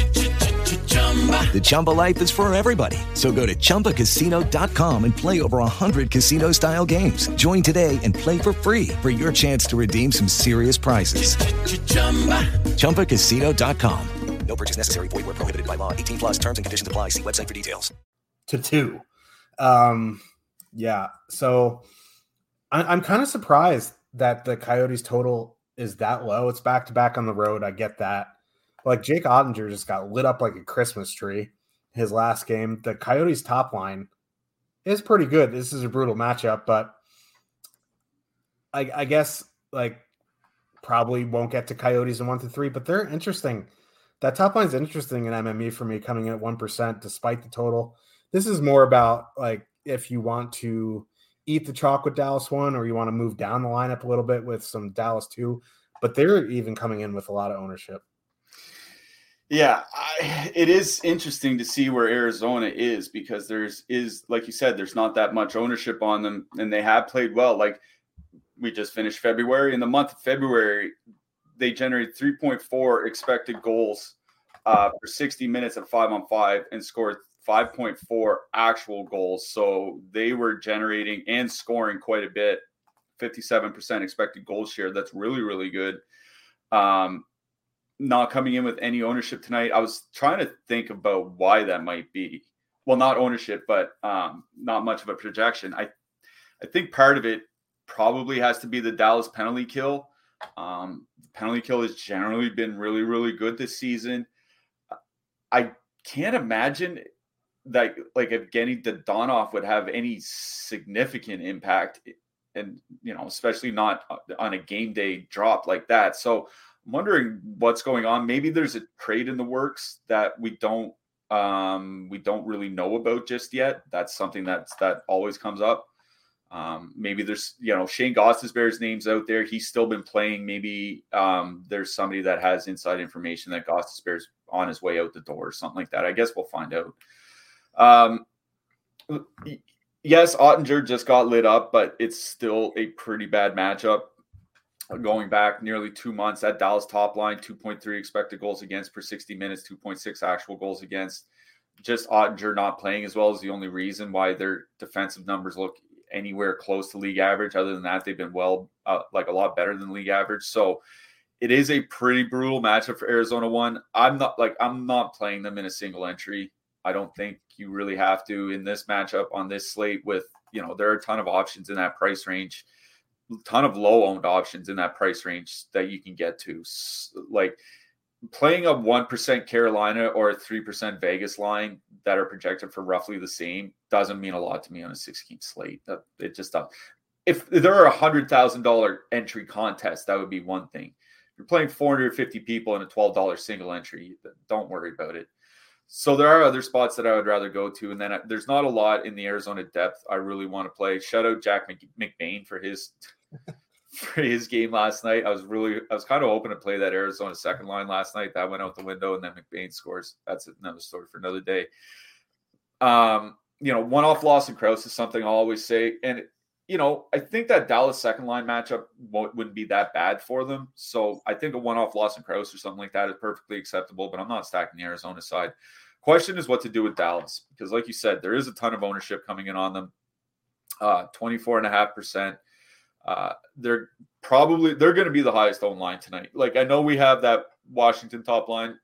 The Chumba life is for everybody. So go to ChumbaCasino.com and play over 100 casino style games. Join today and play for free for your chance to redeem some serious prizes. ChumbaCasino.com. No purchase necessary. Void where prohibited by law. 18 plus terms and conditions apply. See website for details. To two. Um, yeah. So I, I'm kind of surprised that the Coyotes total is that low. It's back to back on the road. I get that. Like Jake Oettinger just got lit up like a Christmas tree his last game. The Coyotes top line is pretty good. This is a brutal matchup, but I, I guess like probably won't get to Coyotes in one to three, but they're interesting. That top line is interesting in MME for me coming in at 1% despite the total. This is more about like if you want to eat the chalk with Dallas one or you want to move down the lineup a little bit with some Dallas two, but they're even coming in with a lot of ownership. Yeah, I, it is interesting to see where Arizona is because there's is like you said, there's not that much ownership on them, and they have played well. Like we just finished February. In the month of February, they generated 3.4 expected goals uh, for 60 minutes at five on five and scored 5.4 actual goals. So they were generating and scoring quite a bit. 57% expected goal share. That's really, really good. Um, not coming in with any ownership tonight. I was trying to think about why that might be. Well, not ownership, but um, not much of a projection. I I think part of it probably has to be the Dallas penalty kill. Um, penalty kill has generally been really, really good this season. I can't imagine that like if Evgeny Dadonov would have any significant impact, and you know, especially not on a game day drop like that. So I'm wondering what's going on. Maybe there's a trade in the works that we don't um, we don't really know about just yet. That's something that's that always comes up. Um, maybe there's you know Shane Gostisbehere's names out there. He's still been playing. Maybe um, there's somebody that has inside information that Gostisbehere's on his way out the door or something like that. I guess we'll find out. Um, yes, Oettinger just got lit up, but it's still a pretty bad matchup going back nearly two months. That Dallas top line, 2.3 expected goals against per 60 minutes, 2.6 actual goals against. Just Oettinger not playing as well is the only reason why their defensive numbers look anywhere close to league average. Other than that, they've been well, uh, like a lot better than league average. So it is a pretty brutal matchup for Arizona. One, I'm not like I'm not playing them in a single entry. I don't think you really have to in this matchup on this slate. With you know, there are a ton of options in that price range, ton of low owned options in that price range that you can get to. Like playing a 1% Carolina or a 3% Vegas line that are projected for roughly the same doesn't mean a lot to me on a six game slate. That it just does. If there are a hundred thousand dollar entry contest, that would be one thing. If you're playing 450 people in a $12 single entry, don't worry about it. So there are other spots that I would rather go to, and then I, there's not a lot in the Arizona depth I really want to play. Shout out Jack McBain for his for his game last night. I was really, I was kind of open to play that Arizona second line last night. That went out the window, and then McBain scores. That's another story for another day. Um, you know, one off Lawson Crouse is something I always say, and you know, I think that Dallas second line matchup wouldn't be that bad for them. So I think a one off Lawson Crouse or something like that is perfectly acceptable. But I'm not stacking the Arizona side. Question is what to do with Dallas because, like you said, there is a ton of ownership coming in on them. Uh, 24 and a half percent uh, they're probably they're going to be the highest owned line tonight. Like I know we have that Washington top line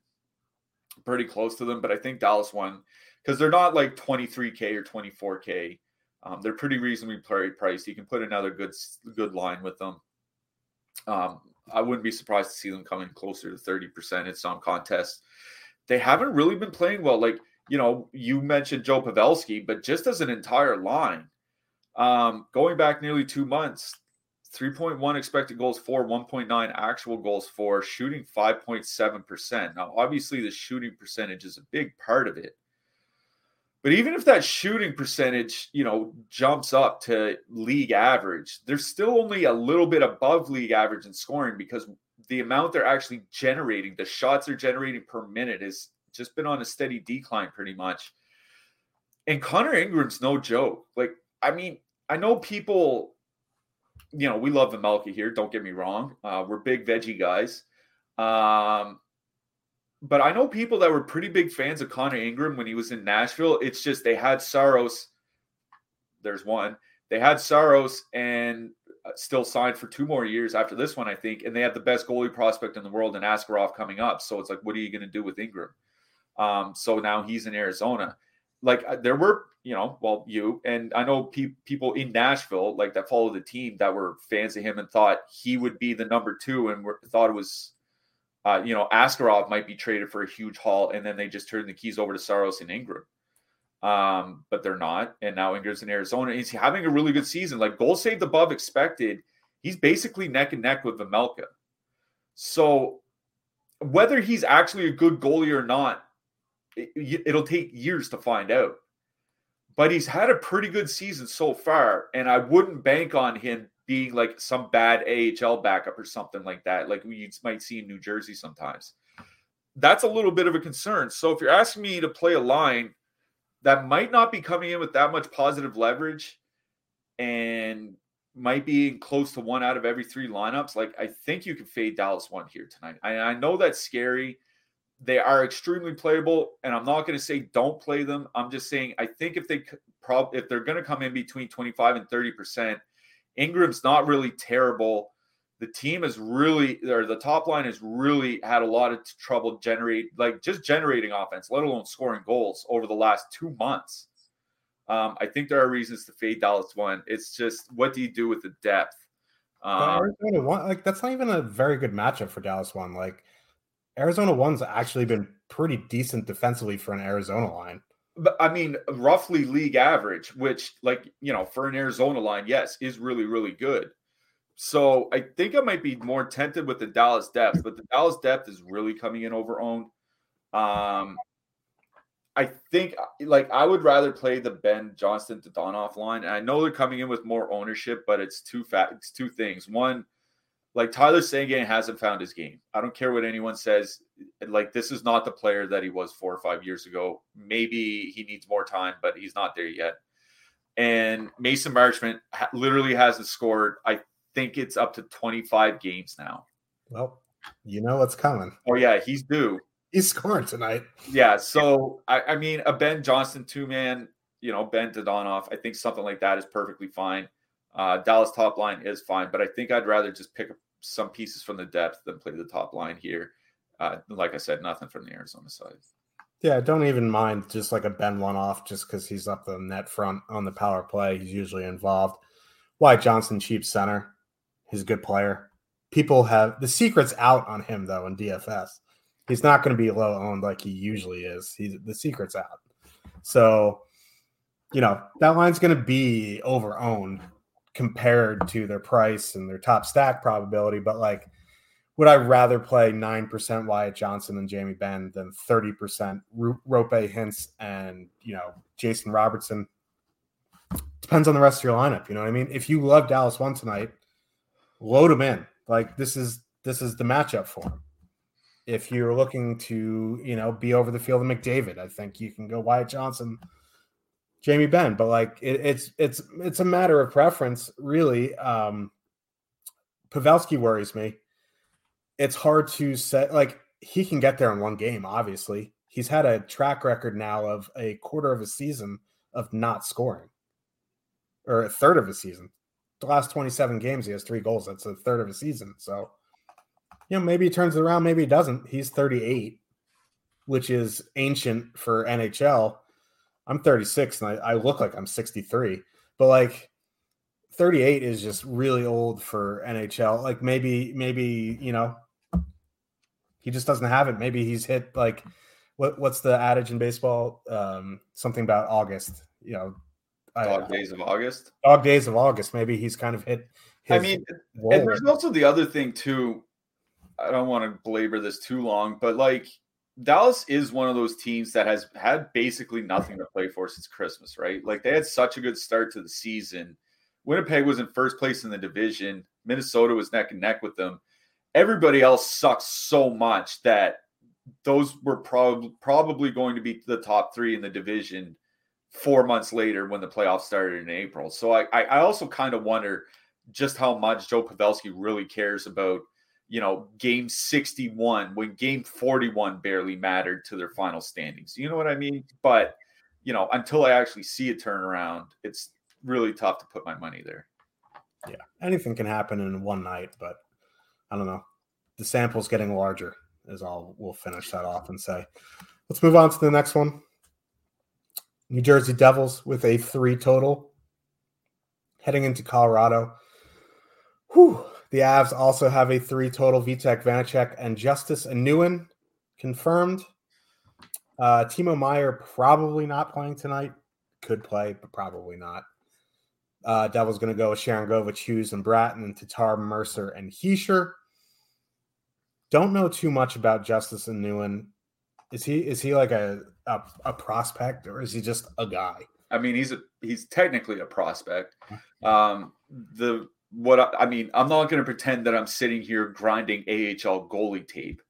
pretty close to them, but I think Dallas won because they're not like 23k or 24k. Um, they're pretty reasonably priced. You can put another good good line with them. Um, I wouldn't be surprised to see them coming closer to 30% in some contests. They haven't really been playing well. Like, you know, you mentioned Joe Pavelski, but just as an entire line, um, going back nearly two months, 3.1 expected goals for, 1.9 actual goals for, shooting 5.7%. Now, obviously, the shooting percentage is a big part of it. But even if that shooting percentage, you know, jumps up to league average, they're still only a little bit above league average in scoring because the amount they're actually generating, the shots they're generating per minute, has just been on a steady decline pretty much. And Connor Ingram's no joke. Like, I mean, I know people you know, we love the Melky here. Don't get me wrong. Uh, we're big veggie guys. Um, but I know people that were pretty big fans of Connor Ingram when he was in Nashville. It's just they had Saros. There's one. They had Saros and uh, still signed for two more years after this one, I think. And they have the best goalie prospect in the world in Askarov coming up. So it's like, what are you going to do with Ingram? Um, so now he's in Arizona. Like uh, there were you know, well, you and I know pe- people in Nashville like that follow the team that were fans of him and thought he would be the number two and were, thought it was, uh, you know, Askarov might be traded for a huge haul, and then they just turned the keys over to Saros and Ingram. Um, but they're not, and now Ingram's in Arizona. He's having a really good season, like goal saved above expected. He's basically neck and neck with Vejmelka. So whether he's actually a good goalie or not, it'll take years to find out but he's had a pretty good season so far, and I wouldn't bank on him being like some bad AHL backup or something like that, like we might see in New Jersey sometimes. That's a little bit of a concern. So if you're asking me to play a line that might not be coming in with that much positive leverage and might be in close to one out of every three lineups, like I think you can fade Dallas one here tonight. I, I know that's scary. They are extremely playable, and I'm not going to say don't play them. I'm just saying I think if they prob if they're going to come in between 25 and 30 percent, Ingram's not really terrible. The team is really, or the top line has really had a lot of trouble generate, like just generating offense, let alone scoring goals over the last two months. Um, I think there are reasons to fade Dallas one. It's just what do you do with the depth? Um, like that's not even a very good matchup for Dallas one. Like Arizona one's actually been pretty decent defensively for an Arizona line. I mean, roughly league average, which, like, you know, for an Arizona line, yes, is really, really good. So I think I might be more tempted with the Dallas depth, but the Dallas depth is really coming in over owned. Um, I think like I would rather play the Benn Johnston Dadonov line. And I know they're coming in with more ownership, but it's two fat. It's two things. One, like Tyler Seguin hasn't found his game. I don't care what anyone says. Like this is not the player that he was four or five years ago. Maybe he needs more time, but he's not there yet. And Mason Marchment ha- literally hasn't scored. I think it's up to 25 games now. Well, you know what's coming. Oh yeah, he's due. He's scoring tonight. Yeah. So I, I mean, a Benn Johnston two man you know, Benn Dadonov. I think something like that is perfectly fine. Uh, Dallas top line is fine, but I think I'd rather just pick up some pieces from the depth then play the top line here. Uh, like I said, nothing from the Arizona side. Yeah, don't even mind just like a Benn one off just because he's up the net front on the power play. He's usually involved. Wyatt Johnston cheap center. He's a good player. People have the secret's out on him though in DFS. He's not going to be low owned like he usually is. He's the secret's out. So, you know, that line's going to be over owned compared to their price and their top stack probability. But like, would I rather play 9% Wyatt Johnston and Jamie Benn than 30% Roope Hintz and, you know, Jason Robertson? Depends on the rest of your lineup. You know what I mean? If you love Dallas one tonight, load them in. Like this is this is the matchup for him. If you're looking to, you know, be over the field of McDavid, I think you can go Wyatt Johnston, Jamie Benn. But like it, it's it's it's a matter of preference, really. Um Pavelski worries me. It's hard to set like he can get there in one game, obviously. He's had a track record now of a quarter of a season of not scoring. Or a third of a season the last 27 games, he has three goals. That's a third of a season. So, you know, maybe he turns it around, maybe he doesn't. He's 38, which is ancient for NHL. I'm 36 and I, I look like I'm 63, but like 38 is just really old for NHL. Like maybe, maybe, you know, he just doesn't have it. Maybe he's hit like what what's the adage in baseball? Um, something about August, you know, Dog Days of August. Dog Days of August. Maybe he's kind of hit. I mean, and there's also the other thing too. I don't want to belabor this too long, but like Dallas is one of those teams that has had basically nothing to play for since Christmas, right? Like they had such a good start to the season. Winnipeg was in first place in the division. Minnesota was neck and neck with them. Everybody else sucks so much that those were probably probably going to be the top three in the division four months later when the playoffs started in April. So I, I also kind of wonder just how much Joe Pavelski really cares about, you know, game 61 when game 41 barely mattered to their final standings. You know what I mean? But, you know, until I actually see a turnaround, it's really tough to put my money there. Yeah. Anything can happen in one night, but I don't know. The sample's getting larger, is all we'll finish that off and say. Let's move on to the next one. New Jersey Devils with a three total heading into Colorado. Whew. The Avs also have a three total. Vitek Vanacek and Justus Annunen confirmed. Uh, Timo Meier probably not playing tonight. Could play, but probably not. Uh, Devils going to go with Sharangovich, Hughes, and Bratton, and Tatar, Mercer, and Hischier. Don't know too much about Justus Annunen. Is he is he like a, a, a prospect or is he just a guy? I mean, he's a he's technically a prospect. Um, the what I, I mean, I'm not going to pretend that I'm sitting here grinding AHL goalie tape.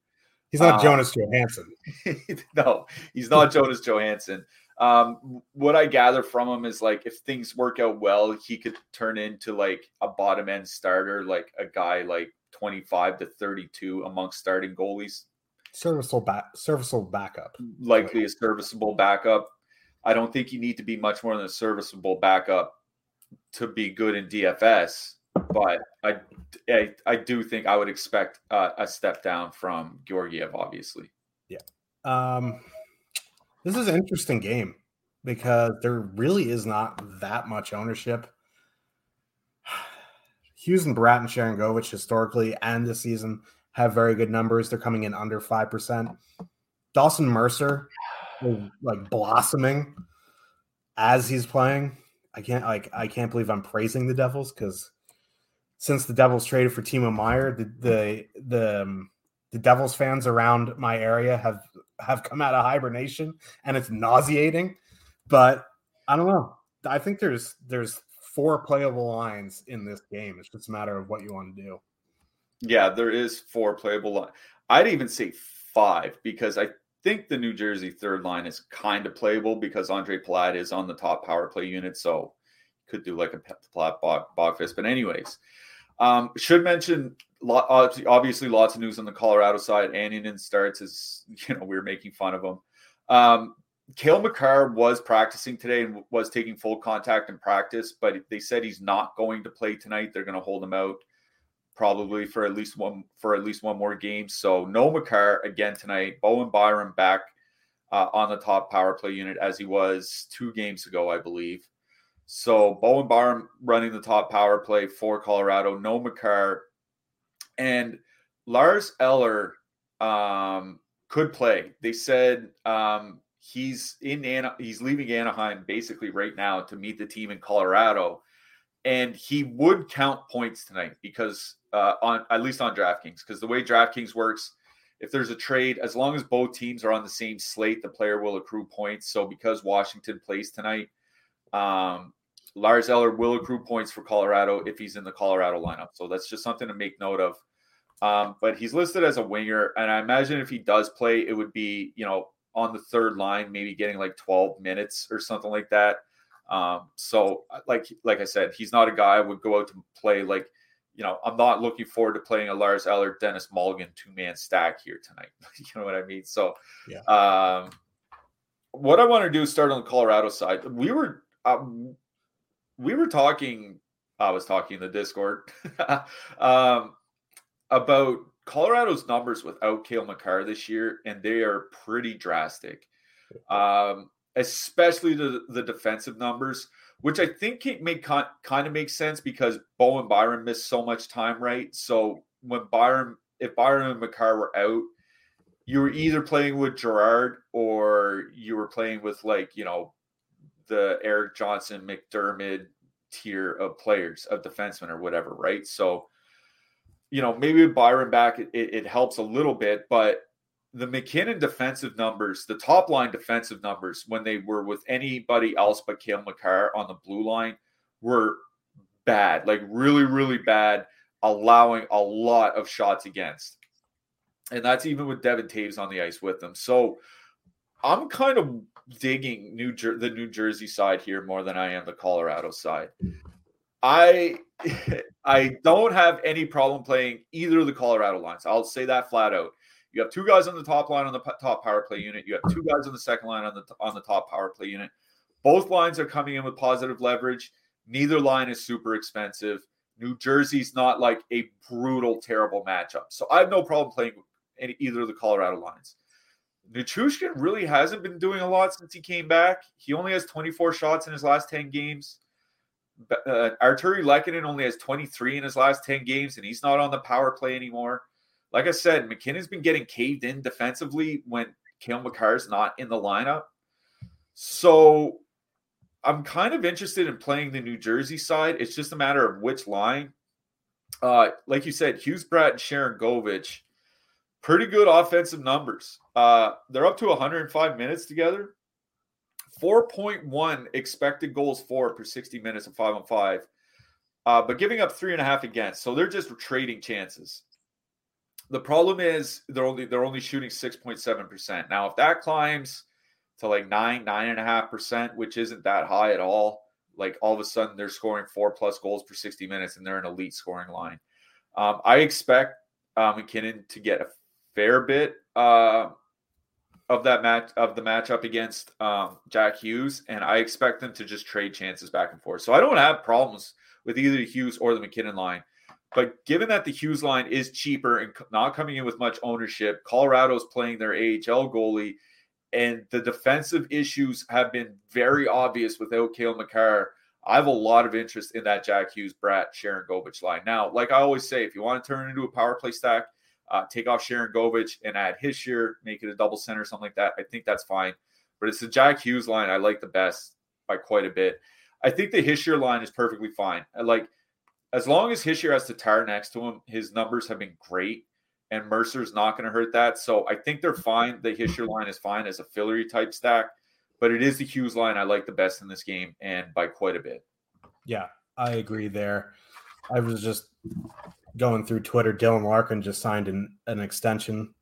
He's not um, Jonas Johansson. no, he's not Jonas Johansson. Um, what I gather from him is like if things work out well, he could turn into like a bottom end starter, like a guy like 25 to 32 amongst starting goalies serviceable back serviceable backup. Likely a serviceable backup. I don't think you need to be much more than a serviceable backup to be good in DFS, but I I, I do think I would expect uh, a step down from Georgiev, obviously. Yeah. Um, this is an interesting game because there really is not that much ownership. Hughes and Bratt and Sharangovich historically and this season have very good numbers. They're coming in under 5%. Dawson Mercer like blossoming as he's playing. I can't like I can't believe I'm praising the Devils because since the Devils traded for Timo Meier, the the the, um, the Devils fans around my area have have come out of hibernation and it's nauseating. But I don't know. I think there's there's four playable lines in this game. It's just a matter of what you want to do. Yeah, there is four playable line. I'd even say five because I think the New Jersey third line is kind of playable because Andre Palat is on the top power play unit, so could do like a Palat Boqvist. But anyways, um, should mention obviously lots of news on the Colorado side. Annunen starts as you know we are making fun of him. Um, Cale Makar was practicing today and was taking full contact in practice, but they said he's not going to play tonight. They're going to hold him out probably for at least one for at least one more game. So no Makar again tonight. Bowen Byram back uh, on the top power play unit as he was two games ago, I believe. So Bowen Byram running the top power play for Colorado. No Makar and Lars Eller um, could play. They said um, he's in Ana- he's leaving Anaheim basically right now to meet the team in Colorado, and he would count points tonight because uh, on at least on DraftKings because the way DraftKings works, if there's a trade, as long as both teams are on the same slate, the player will accrue points. So because Washington plays tonight, um, Lars Eller will accrue points for Colorado if he's in the Colorado lineup. So that's just something to make note of. Um, but he's listed as a winger, and I imagine if he does play, it would be you know on the third line, maybe getting like 12 minutes or something like that. Um, so like like I said, he's not a guy I would go out to play like you know, I'm not looking forward to playing a Lars Eller, Denis Malgin two man stack here tonight. you know what I mean? So, yeah. Um, what I want to do is start on the Colorado side. We were, uh, we were talking. I was talking in the Discord um, about Colorado's numbers without Cale Makar this year, and they are pretty drastic. Um, especially the the defensive numbers which I think it may kind of make sense because Bowen Byram missed so much time, right? So when Byram, if Byram and Makar were out, you were either playing with Girard or you were playing with like you know the Eric Johnson, MacDermid tier of players, of defensemen or whatever, right? So you know maybe Byram back, it, it helps a little bit, but the MacKinnon defensive numbers, the top line defensive numbers, when they were with anybody else but Cale Makar on the blue line, were bad, like really, really bad, allowing a lot of shots against. And that's even with Devon Toews on the ice with them. So I'm kind of digging New Jer- the New Jersey side here more than I am the Colorado side. I I don't have any problem playing either of the Colorado lines. I'll say that flat out. You have two guys on the top line on the top power play unit. You have two guys on the second line on the on the top power play unit. Both lines are coming in with positive leverage. Neither line is super expensive. New Jersey's not like a brutal, terrible matchup. So I have no problem playing any, either of the Colorado lines. Nichushkin really hasn't been doing a lot since he came back. He only has 24 shots in his last 10 games. Uh, Artturi Lehkonen only has 23 in his last 10 games, and he's not on the power play anymore like I said, MacKinnon's been getting caved in defensively when Cale Makar's not in the lineup. So I'm kind of interested in playing the New Jersey side. It's just a matter of which line. Uh, like you said, Hughes Bratt and Sharangovich, pretty good offensive numbers. Uh, they're up to 105 minutes together. 4.1 expected goals for per 60 minutes of five on five, uh, but giving up three and a half against. So they're just trading chances. The problem is they're only they're only shooting 6.7%. Now, if that climbs to like nine, nine and a half percent, which isn't that high at all, like all of a sudden they're scoring four plus goals per 60 minutes and they're an elite scoring line. Um, I expect uh, MacKinnon to get a fair bit uh, of that match of the matchup against um, Jack Hughes, and I expect them to just trade chances back and forth. So I don't have problems with either the Hughes or the MacKinnon line. But given that the Hughes line is cheaper and not coming in with much ownership, Colorado's playing their AHL goalie, and the defensive issues have been very obvious without Cale Makar. I have a lot of interest in that Jack Hughes, Bratt, Sharon Sharangovich line. Now, like I always say, if you want to turn it into a power play stack, uh, take off Sharangovich and add Hischier, make it a double center, something like that. I think that's fine. But it's the Jack Hughes line I like the best by quite a bit. I think the Hischier line is perfectly fine. Like as long as Hischier has Tatar next to him, his numbers have been great, and Mercer's not going to hurt that. So I think they're fine. The Hischier line is fine as a fillery type stack, but it is the Hughes line I like the best in this game, and by quite a bit. Yeah, I agree there. I was just going through Twitter. Dylan Larkin just signed an, an extension,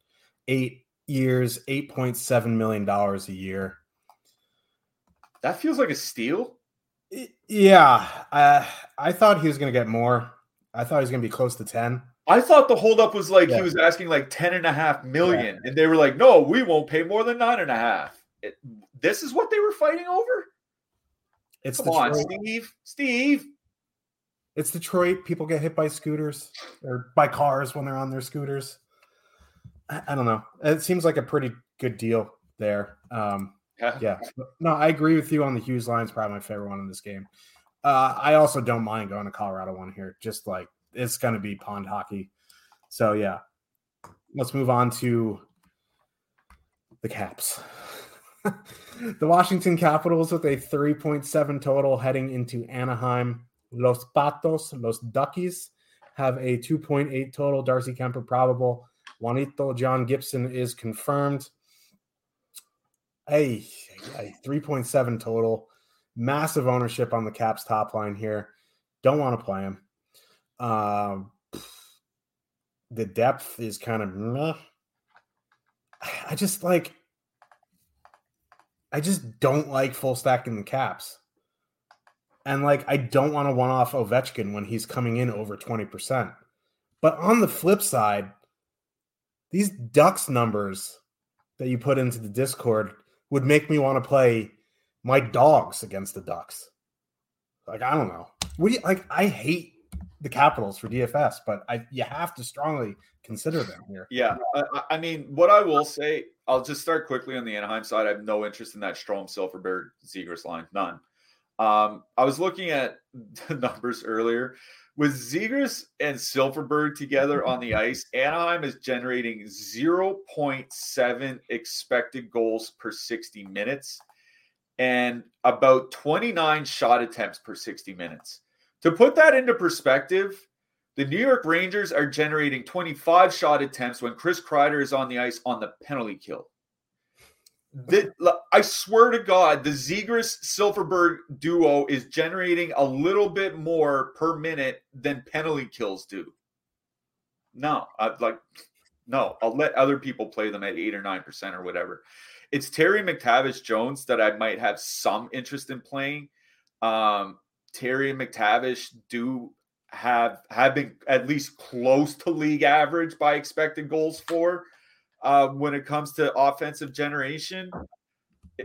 eight years, eight point seven million dollars a year. That feels like a steal. Yeah, uh, I thought he was going to get more. I thought he was going to be close to 10. I thought the holdup was like yeah. he was asking like 10 and a half million. Yeah. And they were like, no, we won't pay more than nine and a half. It, this is what they were fighting over. It's Come on, Detroit. Steve. Steve. It's Detroit. People get hit by scooters or by cars when they're on their scooters. I, I don't know. It seems like a pretty good deal there. Um, Yeah. No, I agree with you on the Hughes line. It's probably my favorite one in this game. Uh, I also don't mind going to Colorado one here. Just like it's going to be pond hockey. So yeah, let's move on to the Caps. the Washington Capitals with a 3.7 total heading into Anaheim. Los Patos, Los Duckies have a 2.8 total. Darcy Kuemper probable. Juanito John Gibson is confirmed. A, hey, 3.7 total. Massive ownership on the Caps top line here. Don't want to play him. Um, the depth is kind of meh. I just like I just don't like full stacking the caps. And like I don't want to one off Ovechkin when he's coming in over 20%. But on the flip side, these Ducks numbers that you put into the Discord would make me want to play my dogs against the Ducks. Like I don't know. What do you like? I hate the Capitals for DFS, but I you have to strongly consider them here. Yeah, I, I- mean, what I will say, I'll just start quickly on the Anaheim side. I have no interest in that Strome, Silfverberg, Zegras line, none. Um, I was looking at the numbers earlier. With Zegras and Silfverberg together on the ice, Anaheim is generating 0.7 expected goals per 60 minutes and about 29 shot attempts per 60 minutes. To put that into perspective, the New York Rangers are generating 25 shot attempts when Chris Kreider is on the ice on the penalty kill. The, I swear to God, the Zegras Silfverberg duo is generating a little bit more per minute than penalty kills do. No, I like no. I'll let other people play them at eight or nine percent or whatever. It's Terry McTavish Jones that I might have some interest in playing. Um, Terry and McTavish do have have been at least close to league average by expected goals for uh, when it comes to offensive generation.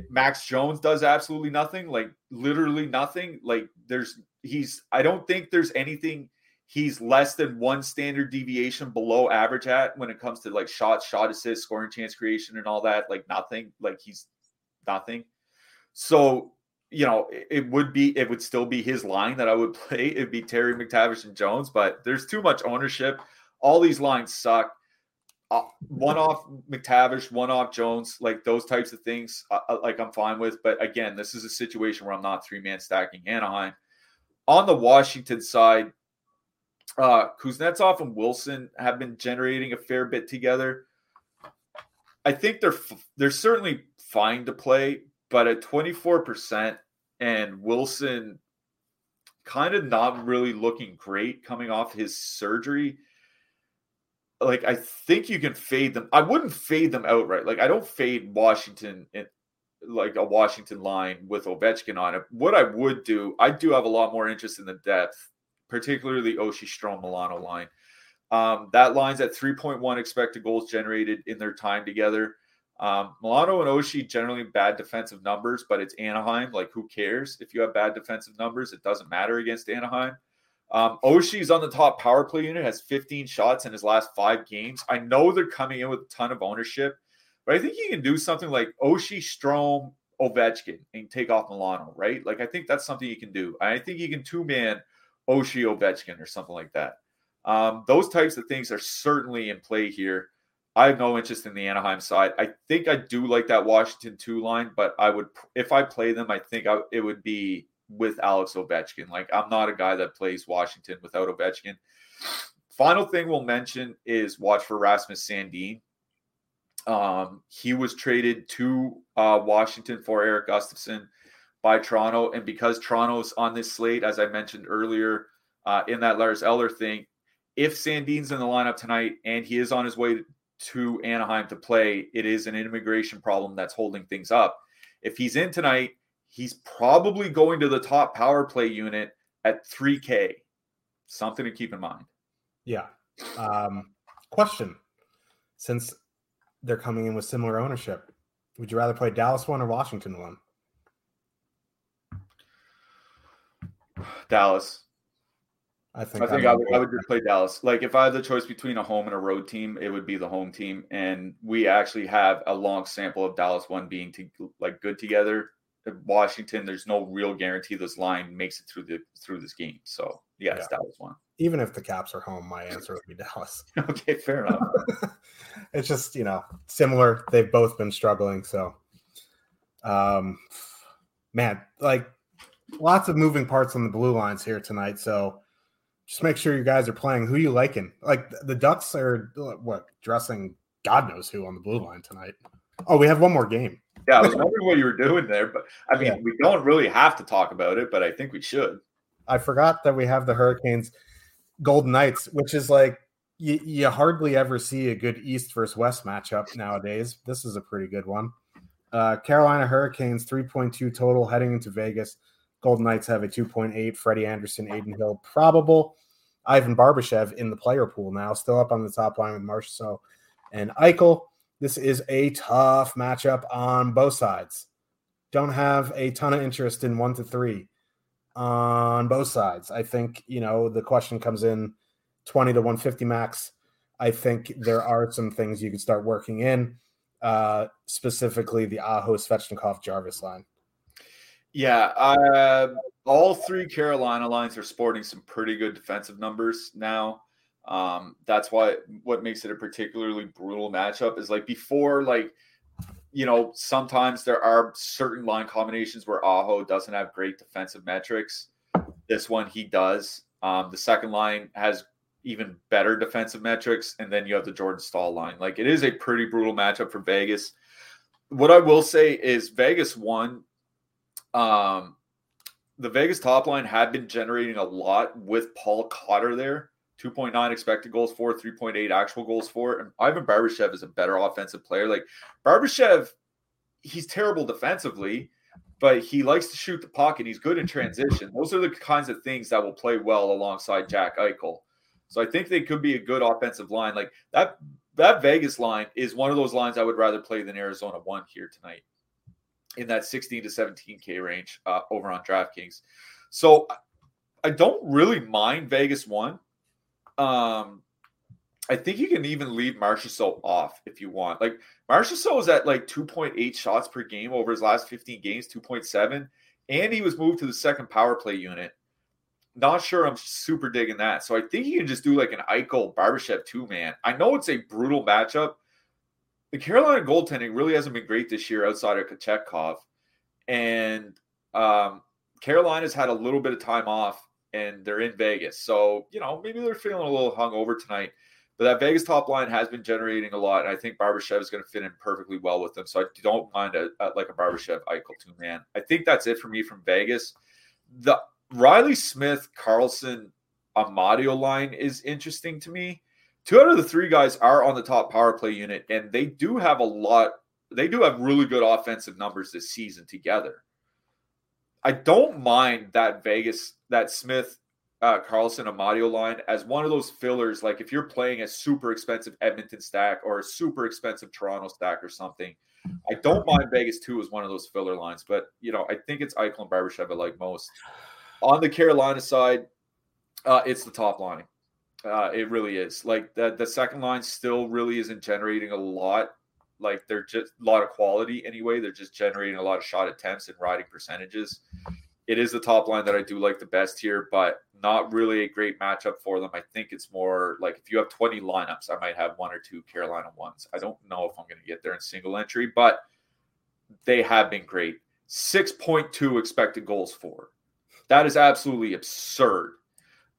Max Jones does absolutely nothing, like literally nothing. Like there's he's I don't think there's anything he's less than one standard deviation below average at when it comes to like shots, shot assists, scoring chance creation, and all that. Like nothing. Like he's nothing. So you know, it, would be it would still be his line that I would play. It'd be Terry McTavish and Jones, but there's too much ownership. All these lines suck. Uh, one off McTavish, one off Jones, like those types of things, uh, uh, like I'm fine with. But again, this is a situation where I'm not three man stacking Anaheim. On the Washington side, uh, Kuznetsov and Wilson have been generating a fair bit together. I think they're they're certainly fine to play, but at 24% and Wilson kind of not really looking great coming off his surgery. Like I think you can fade them. I wouldn't fade them outright. Like I don't fade Washington in like a Washington line with Ovechkin on it. What I would do, I do have a lot more interest in the depth, particularly Oshie Strome Milano line. Um, that line's at 3.1 expected goals generated in their time together. Um, Milano and Oshie generally bad defensive numbers, but it's Anaheim. Like, who cares if you have bad defensive numbers? It doesn't matter against Anaheim. Um, Oshie's on the top power play unit, has 15 shots in his last five games. I know they're coming in with a ton of ownership, but I think you can do something like Oshie, Strome, Ovechkin, and take off Milano, right? Like, I think that's something you can do. I think you can two man Oshie, Ovechkin, or something like that. Um, those types of things are certainly in play here. I have no interest in the Anaheim side. I think I do like that Washington two line, but I would, if I play them, I think I, it would be with Alex Ovechkin. Like I'm not a guy that plays Washington without Ovechkin. Final thing we'll mention is watch for Rasmus Sandin. Um, he was traded to uh, Washington for Erik Gustafsson by Toronto, and because Toronto's on this slate, as I mentioned earlier uh, in that Lars Eller thing, if Sandin's in the lineup tonight and he is on his way to Anaheim to play, it is an immigration problem that's holding things up. If he's in tonight, he's probably going to the top power play unit at 3K. Something to keep in mind. Yeah. Um, question: Since they're coming in with similar ownership, Would you rather play Dallas one or Washington one? Dallas. I think I think I would, I would just play Dallas. Like if I had the choice between a home and a road team, it would be the home team. And we actually have a long sample of Dallas one being to, like good together. Washington, there's no real guarantee this line makes it through the through this game. So yeah, Dallas one. Even if the Caps are home, my answer would be Dallas. okay, fair enough. it's just you know similar. They've both been struggling. So, um, man, like lots of moving parts on the blue lines here tonight. So just make sure you guys are playing who you liking. Like the Ducks are what dressing God knows who on the blue line tonight. Oh, we have one more game. Yeah, I was wondering what you were doing there, but I mean, yeah. we don't really have to talk about it, but I think we should. I forgot that we have the Hurricanes Golden Knights, which is like you, you hardly ever see a good East versus West matchup nowadays. This is a pretty good one. Uh, Carolina Hurricanes 3.2 total heading into Vegas. Golden Knights have a 2.8. Freddie Andersen, Adin Hill, probable. Ivan Barbashev in the player pool now, still up on the top line with Marchessault and Eichel. This is a tough matchup on both sides. Don't have a ton of interest in one to three on both sides. I think, you know, the question comes in 20 to 150 max. I think there are some things you could start working in, uh, specifically the Aho Svechnikov Jarvis line. Yeah, uh, all three Carolina lines are sporting some pretty good defensive numbers now. Um, that's why what makes it a particularly brutal matchup is like before, like you know, sometimes there are certain line combinations where Aho doesn't have great defensive metrics. This one he does. Um, the second line has even better defensive metrics, and then you have the Jordan Staal line. Like it is a pretty brutal matchup for Vegas. What I will say is Vegas won um, the Vegas top line had been generating a lot with Paul Cotter there. 2.9 expected goals for, 3.8 actual goals for. And Ivan Barbashev is a better offensive player. Like Barbashev, he's terrible defensively, but he likes to shoot the puck and he's good in transition. Those are the kinds of things that will play well alongside Jack Eichel. So I think they could be a good offensive line. Like that that Vegas line is one of those lines I would rather play than Arizona one here tonight in that 16 to 17K range uh, over on DraftKings. So I don't really mind Vegas one. Um, I think you can even leave Marchessault off if you want. Like Marchessault is at like 2.8 shots per game over his last 15 games, 2.7, and he was moved to the second power play unit. Not sure I'm super digging that. So I think you can just do like an Eichel Barbashev two man. I know it's a brutal matchup, the Carolina goaltending really hasn't been great this year outside of Kochetkov. And um, Carolina's had a little bit of time off and they're in Vegas. So, you know, maybe they're feeling a little hungover tonight. But that Vegas top line has been generating a lot. And I think Barbashev is going to fit in perfectly well with them. So I don't mind a, a like a Barbashev Eichel two man. I think that's it for me from Vegas. The Reilly Smith, Karlsson Amadio line is interesting to me two out of the three guys are on the top power play unit, and they do have a lot. They do have really good offensive numbers this season together. I don't mind that Vegas, that Smith, uh, Karlsson, Amadio line as one of those fillers. Like if you're playing a super expensive Edmonton stack or a super expensive Toronto stack or something, I don't mind Vegas too as one of those filler lines. But you know, I think it's Eichel and Barbashev I like most. On the Carolina side, uh, it's the top line. Uh, it really is. Like the the second line still really isn't generating a lot. Like they're just a lot of quality anyway. They're just generating a lot of shot attempts and riding percentages. It is the top line that I do like the best here, but not really a great matchup for them. I think it's more like if you have 20 lineups, I might have one or two Carolina ones. I don't know if I'm going to get there in single entry, but they have been great. 6.2 expected goals for. That is absolutely absurd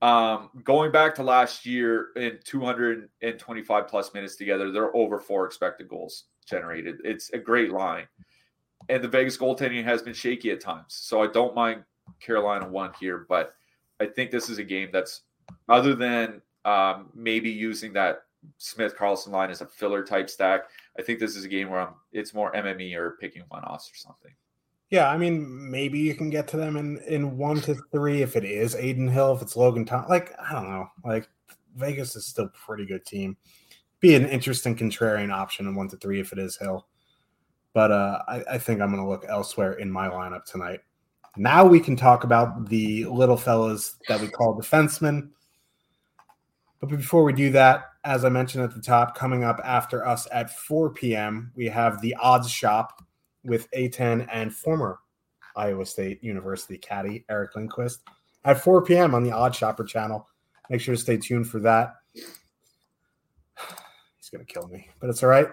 um, going back to last year in 225 plus minutes together, they're over four expected goals generated. It's a great line. And the Vegas goaltending has been shaky at times. So I don't mind Carolina one here, but I think this is a game that's other than um, maybe using that Smith Karlsson line as a filler type stack. I think this is a game where I'm it's more MME or picking one offs or something. Yeah, I mean, maybe you can get to them in in one to three if it is Adin Hill, if it's Logan Tom. Like, I don't know. Like, Vegas is still pretty good team. Be an interesting contrarian option in one to three if it is Hill. but uh, I, I think I'm going to look elsewhere in my lineup tonight. Now we can talk about the little fellas that we call defensemen. But before we do that, as I mentioned at the top, coming up after us at 4 p.m., we have the Odds Shop with A10 and former Iowa State University caddy Eric Lindquist at 4 p.m. on the OddsShopper channel. Make sure to stay tuned for that. Going to kill me, but it's all right.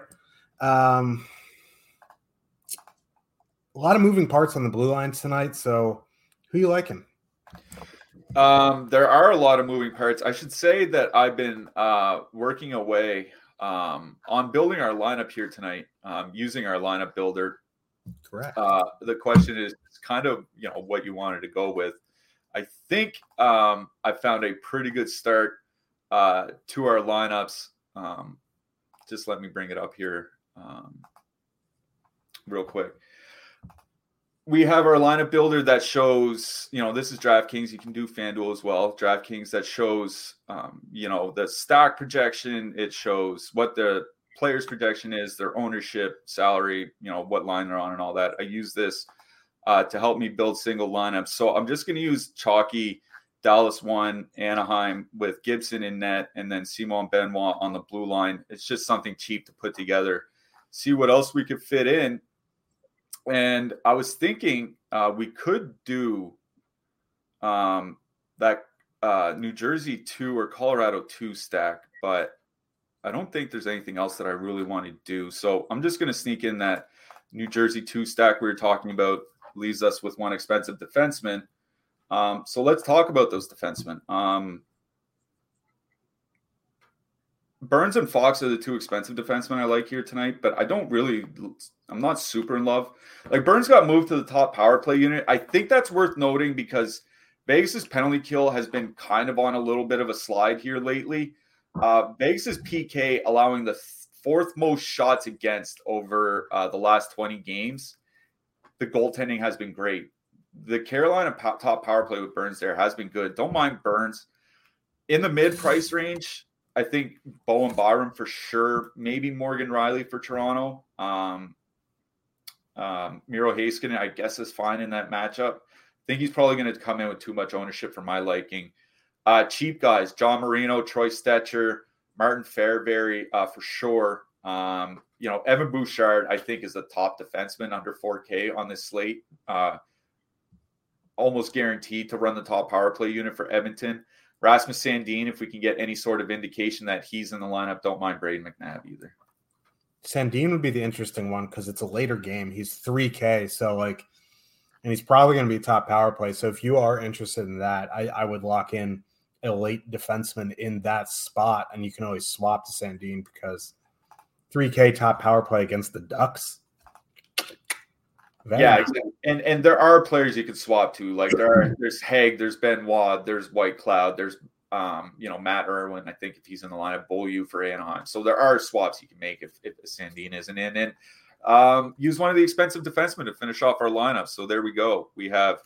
Um, a lot of moving parts on the blue lines tonight. So, who you liking? Um, there are a lot of moving parts. I should say that I've been uh, working away um, on building our lineup here tonight, um, using our lineup builder. Correct. Uh, the question is kind of you know what you wanted to go with. I think um, I found a pretty good start uh, to our lineups. Um, just let me bring it up here um, real quick we have our lineup builder that shows, you know, this is DraftKings. You can do FanDuel as well. DraftKings that shows, um, you know, the stock projection. It shows what the player's projection is, their ownership, salary, you know, what line they're on, and all that. I use this uh, to help me build single lineups. So I'm just going to use chalky Dallas one, Anaheim with Gibson in net, and then Simon Benoit on the blue line. It's just something cheap to put together. See what else we could fit in and I was thinking uh, we could do um, that uh, New Jersey two or Colorado two stack, but I don't think there's anything else that I really want to do. So I'm just going to sneak in that New Jersey two stack we were talking about leaves us with one expensive defenseman. Um, so let's talk about those defensemen. Um, Burns and Fox are the two expensive defensemen I like here tonight, but I don't really, I'm not super in love. Like Burns got moved to the top power play unit. I think that's worth noting because Vegas's penalty kill has been kind of on a little bit of a slide here lately. Uh, Vegas's PK allowing the fourth most shots against over uh, the last 20 games. The goaltending has been great. The Carolina po- top power play with Burns there has been good. Don't mind Burns in the mid price range. I think Bowen Byram for sure. Maybe Morgan Rielly for Toronto. Um, um, Miro Heiskanen, I guess, is fine in that matchup. I think he's probably going to come in with too much ownership for my liking. Uh, cheap guys: John Marino, Troy Stecher, Martin Fehervary uh, for sure. Um, you know, Evan Bouchard, I think, is the top defenseman under 4K on this slate. Uh, almost guaranteed to run the top power play unit for Edmonton. Rasmus Sandin, if we can get any sort of indication that he's in the lineup, don't mind Brayden McNabb either. Sandin would be the interesting one because it's a later game. He's 3K, so like, and he's probably going to be top power play. So if you are interested in that, I, I would lock in a late defenseman in that spot, and you can always swap to Sandin because 3K top power play against the Ducks. Yeah, exactly. and and there are players you can swap to. Like there are there's Hague, there's Benoit, there's Whitecloud, there's um, you know, Matt Irwin, I think if he's in the lineup, Beaulieu for Anaheim. So there are swaps you can make if, if Sandin isn't in. And um, use one of the expensive defensemen to finish off our lineup. So there we go. We have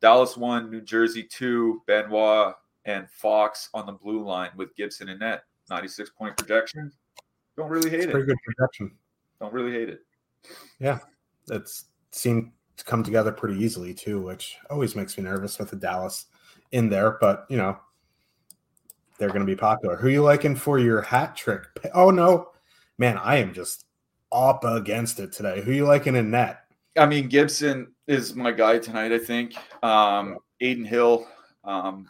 Dallas one, New Jersey two, Benoit and Fox on the blue line with Gibson and net. 96 point projection. Don't really hate it's it. Pretty good projection. Don't really hate it. Yeah. It's seemed to come together pretty easily too, which always makes me nervous with the Dallas in there. But you know, they're going to be popular. Who you liking for your hat trick? Oh no, man, I am just up against it today. Who you liking in net? I mean, Gibson is my guy tonight. I think um, Adin Hill um,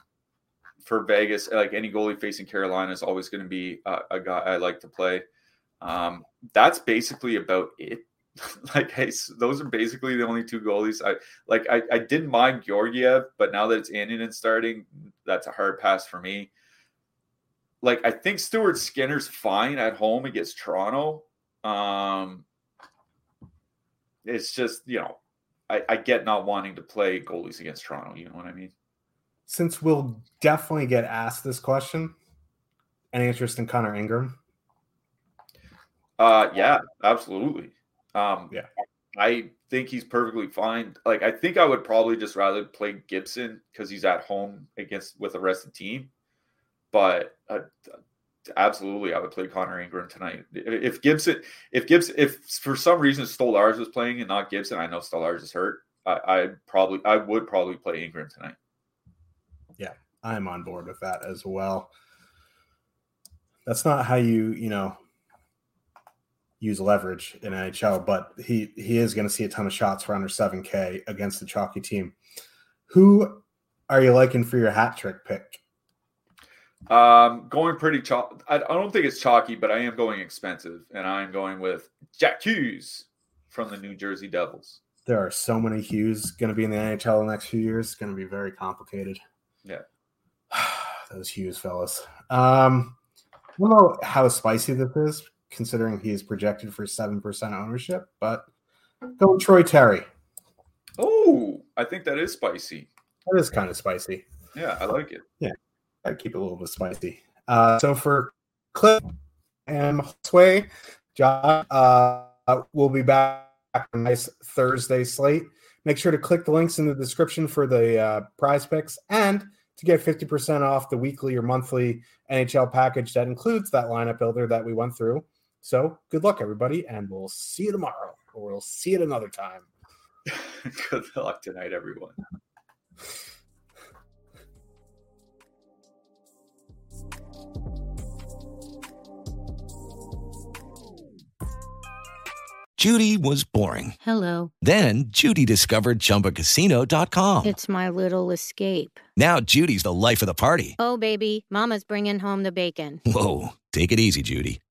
for Vegas, like any goalie facing Carolina, is always going to be a, a, guy I like to play. Um, that's basically about it. like, hey, those are basically the only two goalies. I like. I, I didn't mind Georgiev, but now that it's Annunen starting, that's a hard pass for me like I think Stuart Skinner's fine at home against Toronto. Um, it's just you know, I, I get not wanting to play goalies against Toronto. You know what I mean? Since we'll definitely get asked this question, any interest in Connor Ingram? Uh, yeah, absolutely. Um, yeah, I think he's perfectly fine. Like, I think I would probably just rather play Gibson because he's at home against with the rest of the team but uh, absolutely, I would play Connor Ingram tonight. If Gibson, if Gibson, if for some reason Stolarz was playing and not Gibson, I know Stolarz is hurt. I, I probably, I would probably play Ingram tonight. Yeah, I'm on board with that as well. That's not how you, you know, use leverage in NHL, but he he is going to see a ton of shots for under 7K against the chalky team. Who are you liking for your hat trick pick? Um, going pretty chalk. I, I don't think it's chalky, but I am going expensive, and I'm going with Jack Hughes from the New Jersey Devils. There are so many Hughes going to be in the NHL the next few years. It's going to be very complicated. Yeah, those Hughes fellas. Um, I don't know how spicy this is, considering he is projected for seven percent ownership, but go Troy Terry. Oh, I think that is spicy. That is kind of spicy. Yeah, I like it. Yeah, I keep it a little bit spicy. Uh, so for Cliff and Sway, John, uh, we'll be back on a nice Thursday slate. Make sure to click the links in the description for the uh, PrizePicks and to get 50% off the weekly or monthly NHL package that includes that lineup builder that we went through. So good luck, everybody, and we'll see you tomorrow or we'll see it another time. good luck tonight, everyone. Judy was boring. Hello. Then Judy discovered ChumbaCasino.com. It's my little escape. Now Judy's the life of the party. Oh, baby, Mama's bringing home the bacon. Whoa, take it easy, Judy.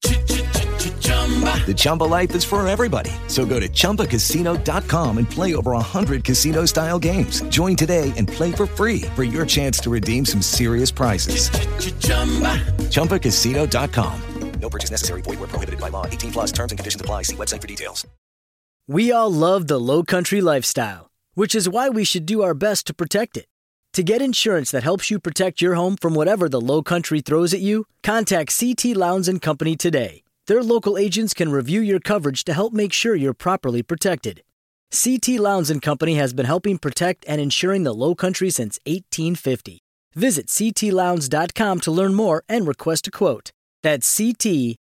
The Chumba life is for everybody. So go to ChumbaCasino.com and play over 100 casino style games. Join today and play for free for your chance to redeem some serious prizes. ChumbaCasino.com. No purchase necessary. Void where prohibited by law. 18 plus terms and conditions apply. See website for details. We all love the low country lifestyle, which is why we should do our best to protect it. To get insurance that helps you protect your home from whatever the low country throws at you, contact CT Lowndes and Company today. Their local agents can review your coverage to help make sure you're properly protected. CT Lowndes and Company has been helping protect and insuring the low country since 1850. Visit ctlowndes.com to learn more and request a quote. That's CT